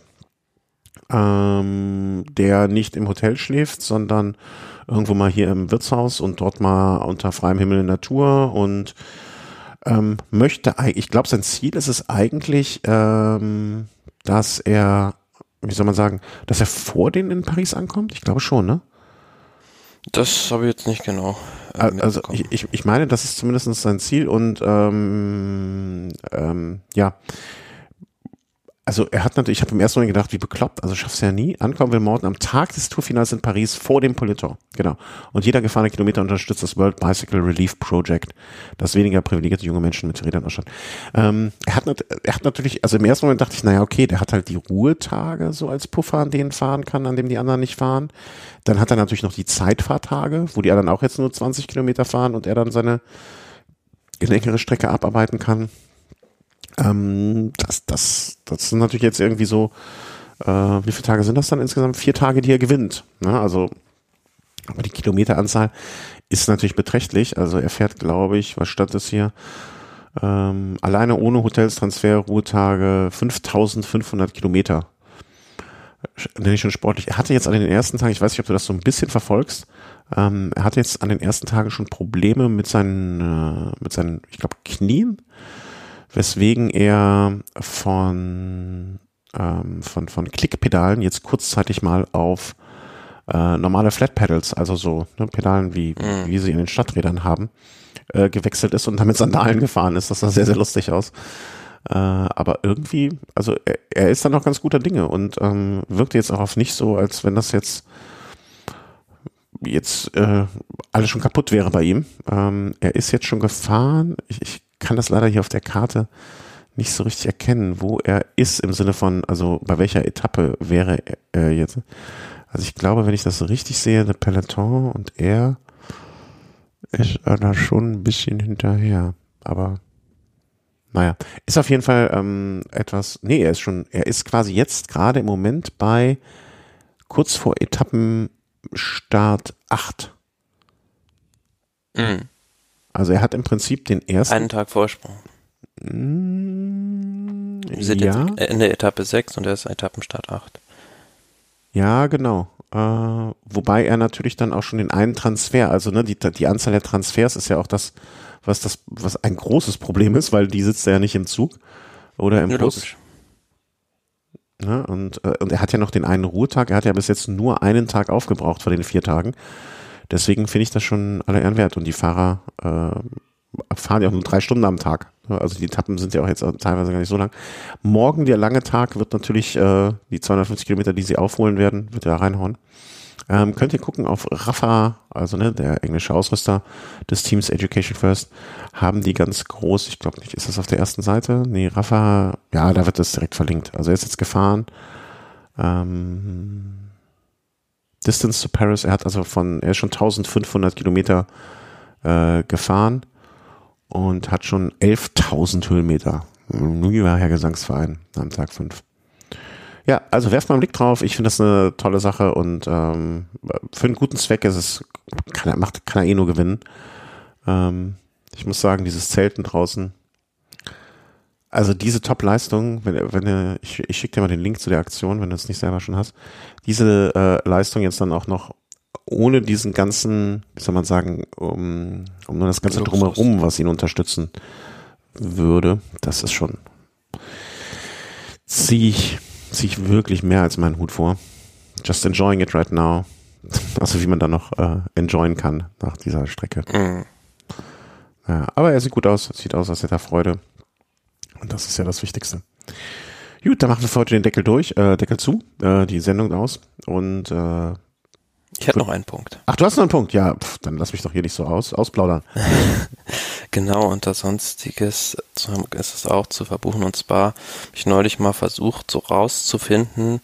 ähm, der nicht im Hotel schläft, sondern irgendwo mal hier im Wirtshaus und dort mal unter freiem Himmel in Natur und ähm, möchte, ich glaube, sein Ziel ist es eigentlich, ähm, dass er, wie soll man sagen, dass er vor denen in Paris ankommt? Ich glaube schon, ne? Das habe ich jetzt nicht genau. äh, Al- Also ich, ich, ich meine, das ist zumindest sein Ziel und ähm, ähm, ja. Also er hat natürlich, ich habe im ersten Moment gedacht, wie bekloppt, also schaffst du ja nie. Ankommen will Morten am Tag des Tourfinals in Paris vor dem Politor. Genau. Und jeder gefahrene Kilometer unterstützt das World Bicycle Relief Project, das weniger privilegierte junge Menschen mit Rädern ausstattet. Ähm, er, hat, er hat natürlich, also im ersten Moment dachte ich, naja, okay, der hat halt die Ruhetage so als Puffer, an denen fahren kann, an dem die anderen nicht fahren. Dann hat er natürlich noch die Zeitfahrtage, wo die anderen auch jetzt nur 20 Kilometer fahren und er dann seine längere Strecke abarbeiten kann. Ähm, das, das, das sind natürlich jetzt irgendwie so, äh, wie viele Tage sind das dann insgesamt? Vier Tage, die er gewinnt. Ne? Also, aber die Kilometeranzahl ist natürlich beträchtlich. Also er fährt, glaube ich, was stand das hier? Ähm, alleine ohne Hotels, Transfer, Ruhetage 5500 Kilometer. Nenne ich schon sportlich. Er hatte jetzt an den ersten Tagen, ich weiß nicht, ob du das so ein bisschen verfolgst, ähm, er hatte jetzt an den ersten Tagen schon Probleme mit seinen, äh, mit seinen, ich glaube, Knien, weswegen er von, ähm, von, von Klickpedalen jetzt kurzzeitig mal auf äh, normale Flat Pedals, also so ne, Pedalen, wie, Mhm. wie sie in den Stadträdern haben, äh, gewechselt ist und damit Sandalen gefahren ist. Das sah sehr, sehr lustig aus. Äh, aber irgendwie, also er, er ist dann noch ganz guter Dinge und ähm, wirkt jetzt auch auf nicht so, als wenn das jetzt jetzt äh, alles schon kaputt wäre bei ihm. Ähm, er ist jetzt schon gefahren. Ich, ich kann das leider hier auf der Karte nicht so richtig erkennen, wo er ist im Sinne von, also bei welcher Etappe wäre er jetzt. Also ich glaube, wenn ich das richtig sehe, der Peloton und er ist da schon ein bisschen hinterher. Aber naja, ist auf jeden Fall ähm, etwas, nee, er ist schon, er ist quasi jetzt gerade im Moment bei kurz vor Etappenstart 8. Mhm. Also er hat im Prinzip den ersten. Einen Tag Vorsprung. Mm, Wir sind ja, jetzt Ende Etappe 6 und er ist Etappenstart 8. ja, genau. Äh, wobei er natürlich dann auch schon den einen Transfer, also ne, die, die Anzahl der Transfers ist ja auch das, was das, was ein großes Problem ist, weil die sitzt ja nicht im Zug oder im Ja, Bus. logisch. Ne? Und, äh, und er hat ja noch den einen Ruhetag. Er hat ja bis jetzt nur einen Tag aufgebraucht von den vier Tagen. Deswegen finde ich das schon alle Ehren wert. Und die Fahrer äh, fahren ja auch nur drei Stunden am Tag. Ne? Also die Etappen sind ja auch jetzt teilweise gar nicht so lang. Morgen, der lange Tag, wird natürlich äh, die 250 Kilometer, die sie aufholen werden, wird er reinhauen. Ähm, könnt ihr gucken auf Rafa, also ne, der englische Ausrüster des Teams Education First, haben die ganz groß, ich glaube nicht, ist das auf der ersten Seite? Nee, Rafa, ja, da wird das direkt verlinkt. Also er ist jetzt gefahren. Ähm, Distance to Paris, er hat also von, er ist schon 1500 Kilometer äh, gefahren und hat schon 11.000 Höhenmeter. Nuiver Herr Gesangsverein am Tag 5. Ja, also werft mal einen Blick drauf. Ich finde das eine tolle Sache und ähm, für einen guten Zweck ist es, kann er, macht, kann er eh nur gewinnen. Ähm, ich muss sagen, dieses Zelten draußen, also diese Top-Leistung, wenn, wenn ich, ich schicke dir mal den Link zu der Aktion, wenn du es nicht selber schon hast, diese äh, Leistung jetzt dann auch noch ohne diesen ganzen, wie soll man sagen, um, um nur das ganze. Drumherum, was ihn unterstützen würde, das ist schon, ziehe ich, ziehe ich wirklich mehr als meinen Hut vor. Just enjoying it right now. Also wie man da noch äh, enjoyen kann nach dieser Strecke. Mhm. Ja, aber er sieht gut aus, sieht aus, als hätte er Freude. Und das ist ja das Wichtigste. Gut, dann machen wir für heute den Deckel durch, äh, Deckel zu, äh, die Sendung aus. Und äh, Ich hätte noch einen Punkt. Ach, du hast noch einen Punkt. Ja, pf, dann lass mich doch hier nicht so aus, ausplaudern. <laughs> genau, unter Sonstiges ist es auch zu verbuchen. Und zwar habe ich neulich mal versucht, so rauszufinden,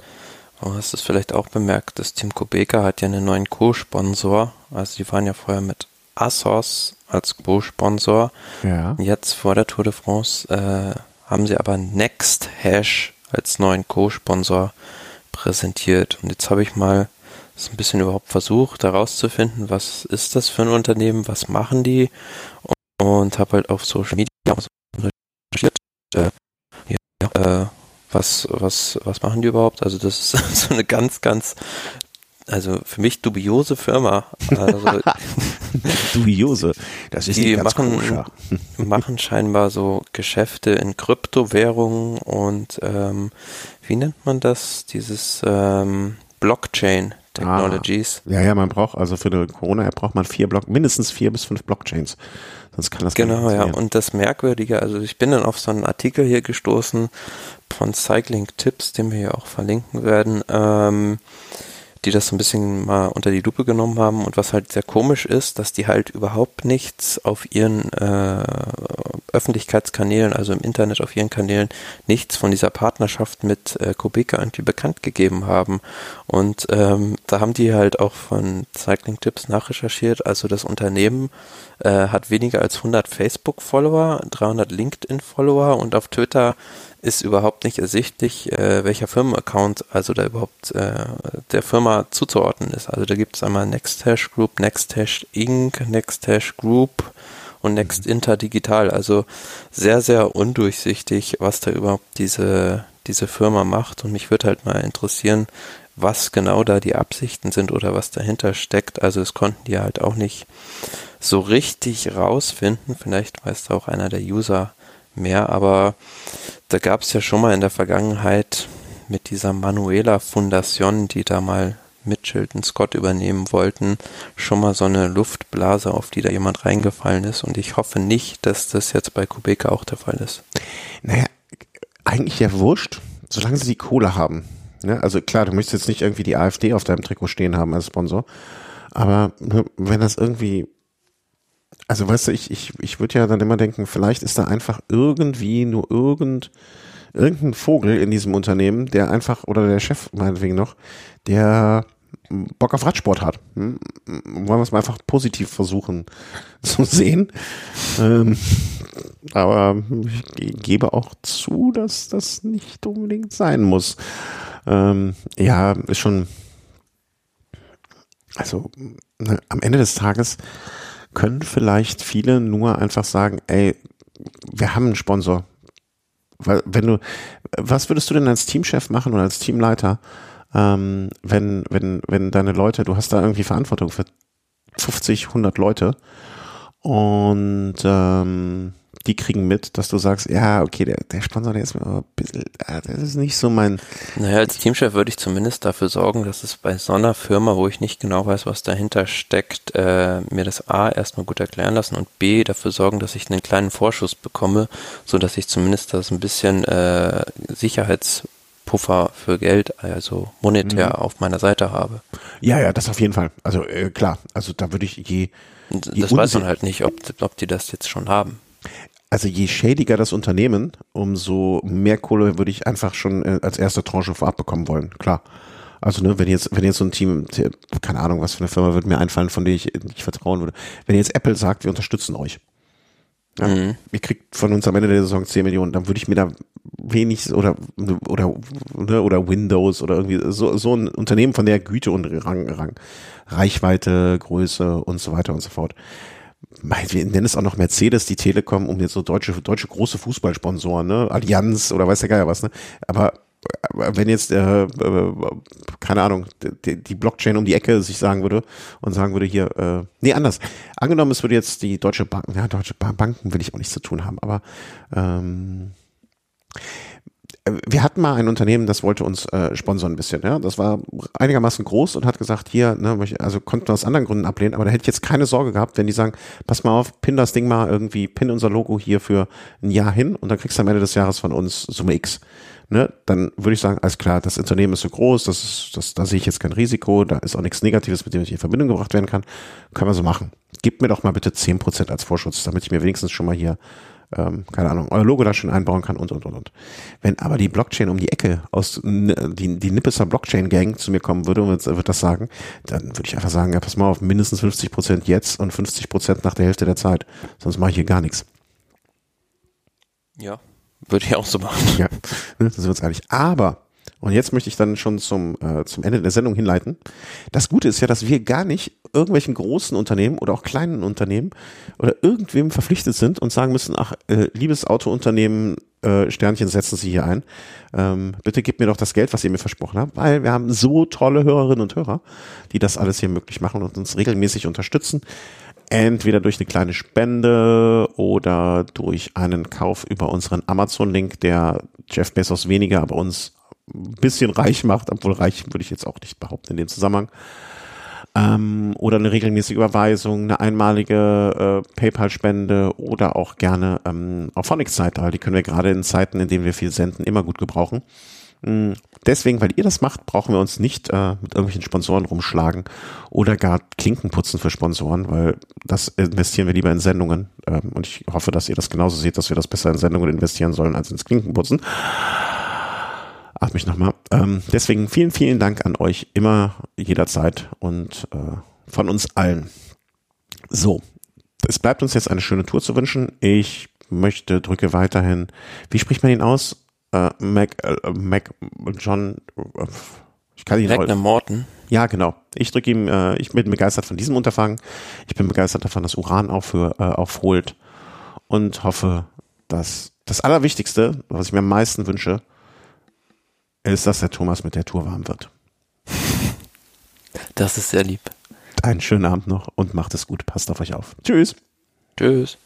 du hast es vielleicht auch bemerkt, das Team Kubeka hat ja einen neuen Co-Sponsor. Also die waren ja vorher mit Asos als Co-Sponsor. Ja. Jetzt vor der Tour de France äh, haben sie aber Next Hash als neuen Co-Sponsor präsentiert. Und jetzt habe ich mal so ein bisschen überhaupt versucht herauszufinden, was ist das für ein Unternehmen, was machen die und, habe halt auf Social Media recherchiert, äh, ja, äh, was, was, was machen die überhaupt? Also das ist <laughs> so eine ganz, ganz, also für mich dubiose Firma. Also, <laughs> dubiose, das ist die machen, <laughs> machen scheinbar so Geschäfte in Kryptowährungen und ähm, wie nennt man das? Dieses ähm, Blockchain Technologies. Ah, ja, ja, man braucht, also für eine Corona-App braucht man vier Block, mindestens vier bis fünf Blockchains. Sonst kann das Genau, ja. Und das Merkwürdige, also ich bin dann auf so einen Artikel hier gestoßen von Cycling Tips, den wir hier auch verlinken werden. Ähm, die das so ein bisschen mal unter die Lupe genommen haben und was halt sehr komisch ist, dass die halt überhaupt nichts auf ihren äh, Öffentlichkeitskanälen, also im Internet auf ihren Kanälen, nichts von dieser Partnerschaft mit äh, Kubeka irgendwie bekannt gegeben haben. Und ähm, da haben die halt auch von Cycling Tips nachrecherchiert. Also das Unternehmen äh, hat weniger als 100 Facebook-Follower, 300 LinkedIn-Follower und auf Twitter ist überhaupt nicht ersichtlich, äh, welcher Firmenaccount also da überhaupt äh, der Firma zuzuordnen ist. Also da gibt es einmal Nexthash Group, Nexthash Inc., Nexthash Group und Next Digital. Also sehr, sehr undurchsichtig, was da überhaupt diese, diese Firma macht. Und mich würde halt mal interessieren, was genau da die Absichten sind oder was dahinter steckt. Also es konnten die halt auch nicht so richtig rausfinden. Vielleicht weiß da auch einer der User mehr, aber da gab es ja schon mal in der Vergangenheit mit dieser Manuela Fundation, die da mal mit Chilton Scott übernehmen wollten, schon mal so eine Luftblase, auf die da jemand reingefallen ist. Und ich hoffe nicht, dass das jetzt bei Kubeka auch der Fall ist. Naja, eigentlich ja wurscht, solange sie die Kohle haben. Ja, also klar, du möchtest jetzt nicht irgendwie die AfD auf deinem Trikot stehen haben als Sponsor. Aber wenn das irgendwie also weißt du, ich, ich, ich würde ja dann immer denken, vielleicht ist da einfach irgendwie nur irgend, irgendein Vogel in diesem Unternehmen, der einfach, oder der Chef meinetwegen noch, der Bock auf Radsport hat. Hm? Wollen wir es mal einfach positiv versuchen <laughs> zu sehen. Ähm, aber ich gebe auch zu, dass das nicht unbedingt sein muss. Ähm, ja, ist schon, also ne, am Ende des Tages können vielleicht viele nur einfach sagen, ey, wir haben einen Sponsor. Weil wenn du, was würdest du denn als Teamchef machen oder als Teamleiter, ähm, wenn, wenn, wenn deine Leute, du hast da irgendwie Verantwortung für 50, 100 Leute und ähm, die kriegen mit, dass du sagst, ja, okay, der, der Sponsor, der ist mir ein bisschen, äh, das ist nicht so mein. Naja, als Teamchef würde ich zumindest dafür sorgen, dass es bei so einer Firma, wo ich nicht genau weiß, was dahinter steckt, äh, mir das A erstmal gut erklären lassen und B dafür sorgen, dass ich einen kleinen Vorschuss bekomme, so dass ich zumindest das ein bisschen äh, Sicherheitspuffer für Geld, also monetär mhm. auf meiner Seite habe. Ja, ja, das auf jeden Fall. Also äh, klar, also da würde ich je, je das weiß man halt nicht, ob, ob die das jetzt schon haben also je schädiger das Unternehmen, umso mehr Kohle würde ich einfach schon äh, als erste Tranche vorab bekommen wollen. Klar. Also ne, wenn jetzt, wenn jetzt so ein Team, keine Ahnung, was für eine Firma würde mir einfallen, von der ich nicht vertrauen würde. Wenn jetzt Apple sagt, wir unterstützen euch. Ja, mhm. Ihr kriegt von uns am Ende der Saison 10 Millionen, dann würde ich mir da wenig oder oder ne, oder Windows oder irgendwie so so ein Unternehmen von der Güte und Rang, Rang Reichweite, Größe und so weiter und so fort wir nennen es auch noch Mercedes, die Telekom, um jetzt so deutsche, deutsche große Fußballsponsoren, ne, Allianz oder weiß der Geier was, ne, aber wenn jetzt, äh, äh, keine Ahnung, die, die, Blockchain um die Ecke sich sagen würde und sagen würde hier, äh, nee, anders. Angenommen, es würde jetzt die Deutsche Bank, ja, Deutsche Banken will ich auch nichts zu tun haben, aber ähm, wir hatten mal ein Unternehmen, das wollte uns äh, sponsern ein bisschen. Ja, das war einigermaßen groß und hat gesagt, hier, ne, also konnten wir aus anderen Gründen ablehnen, aber da hätte ich jetzt keine Sorge gehabt, wenn die sagen, pass mal auf, pin das Ding mal irgendwie, pin unser Logo hier für ein Jahr hin und dann kriegst du am Ende des Jahres von uns Summe X. ne, dann würde ich sagen, alles klar, das Unternehmen ist so groß, das ist, das, da sehe ich jetzt kein Risiko, da ist auch nichts Negatives, mit dem ich in Verbindung gebracht werden kann. Können wir so machen. Gib mir doch mal bitte zehn Prozent als Vorschutz, damit ich mir wenigstens schon mal hier ähm, keine Ahnung, euer Logo da schon einbauen kann und, und, und, und. Wenn aber die Blockchain um die Ecke aus, die, die Nippeser Blockchain Gang zu mir kommen würde und wird das sagen, dann würde ich einfach sagen, ja, pass mal auf, mindestens 50 Prozent jetzt und 50 Prozent nach der Hälfte der Zeit. Sonst mache ich hier gar nichts. Ja, würde ich auch so machen. Ja, ne, das wird ehrlich. Aber und jetzt möchte ich dann schon zum, äh, zum Ende der Sendung hinleiten. Das Gute ist ja, dass wir gar nicht irgendwelchen großen Unternehmen oder auch kleinen Unternehmen oder irgendwem verpflichtet sind und sagen müssen, ach, äh, liebes Autounternehmen, äh, Sternchen setzen Sie hier ein. Ähm, bitte gebt mir doch das Geld, was ihr mir versprochen habt, weil wir haben so tolle Hörerinnen und Hörer, die das alles hier möglich machen und uns regelmäßig unterstützen. Entweder durch eine kleine Spende oder durch einen Kauf über unseren Amazon-Link, der Jeff Bezos weniger, aber uns ein bisschen reich macht, obwohl reich würde ich jetzt auch nicht behaupten in dem Zusammenhang. Ähm, oder eine regelmäßige Überweisung, eine einmalige äh, PayPal-Spende oder auch gerne ähm, auf Phonics-Seite, die können wir gerade in Zeiten, in denen wir viel senden, immer gut gebrauchen. Mhm. Deswegen, weil ihr das macht, brauchen wir uns nicht äh, mit irgendwelchen Sponsoren rumschlagen oder gar Klinken putzen für Sponsoren, weil das investieren wir lieber in Sendungen. Ähm, und ich hoffe, dass ihr das genauso seht, dass wir das besser in Sendungen investieren sollen als ins Klinkenputzen atme ich nochmal. Ähm, deswegen vielen, vielen Dank an euch immer, jederzeit und äh, von uns allen. So, es bleibt uns jetzt eine schöne Tour zu wünschen. Ich möchte, drücke weiterhin, wie spricht man ihn aus? Äh, Mac, äh, Mac, John, äh, ich kann ihn Ragnar Morton. Ja, genau. Ich drücke ihm, äh, ich bin begeistert von diesem Unterfangen. Ich bin begeistert davon, dass Uran aufhör, äh, aufholt und hoffe, dass das Allerwichtigste, was ich mir am meisten wünsche, ist, dass der Thomas mit der Tour warm wird. Das ist sehr lieb. Einen schönen Abend noch und macht es gut. Passt auf euch auf. Tschüss. Tschüss.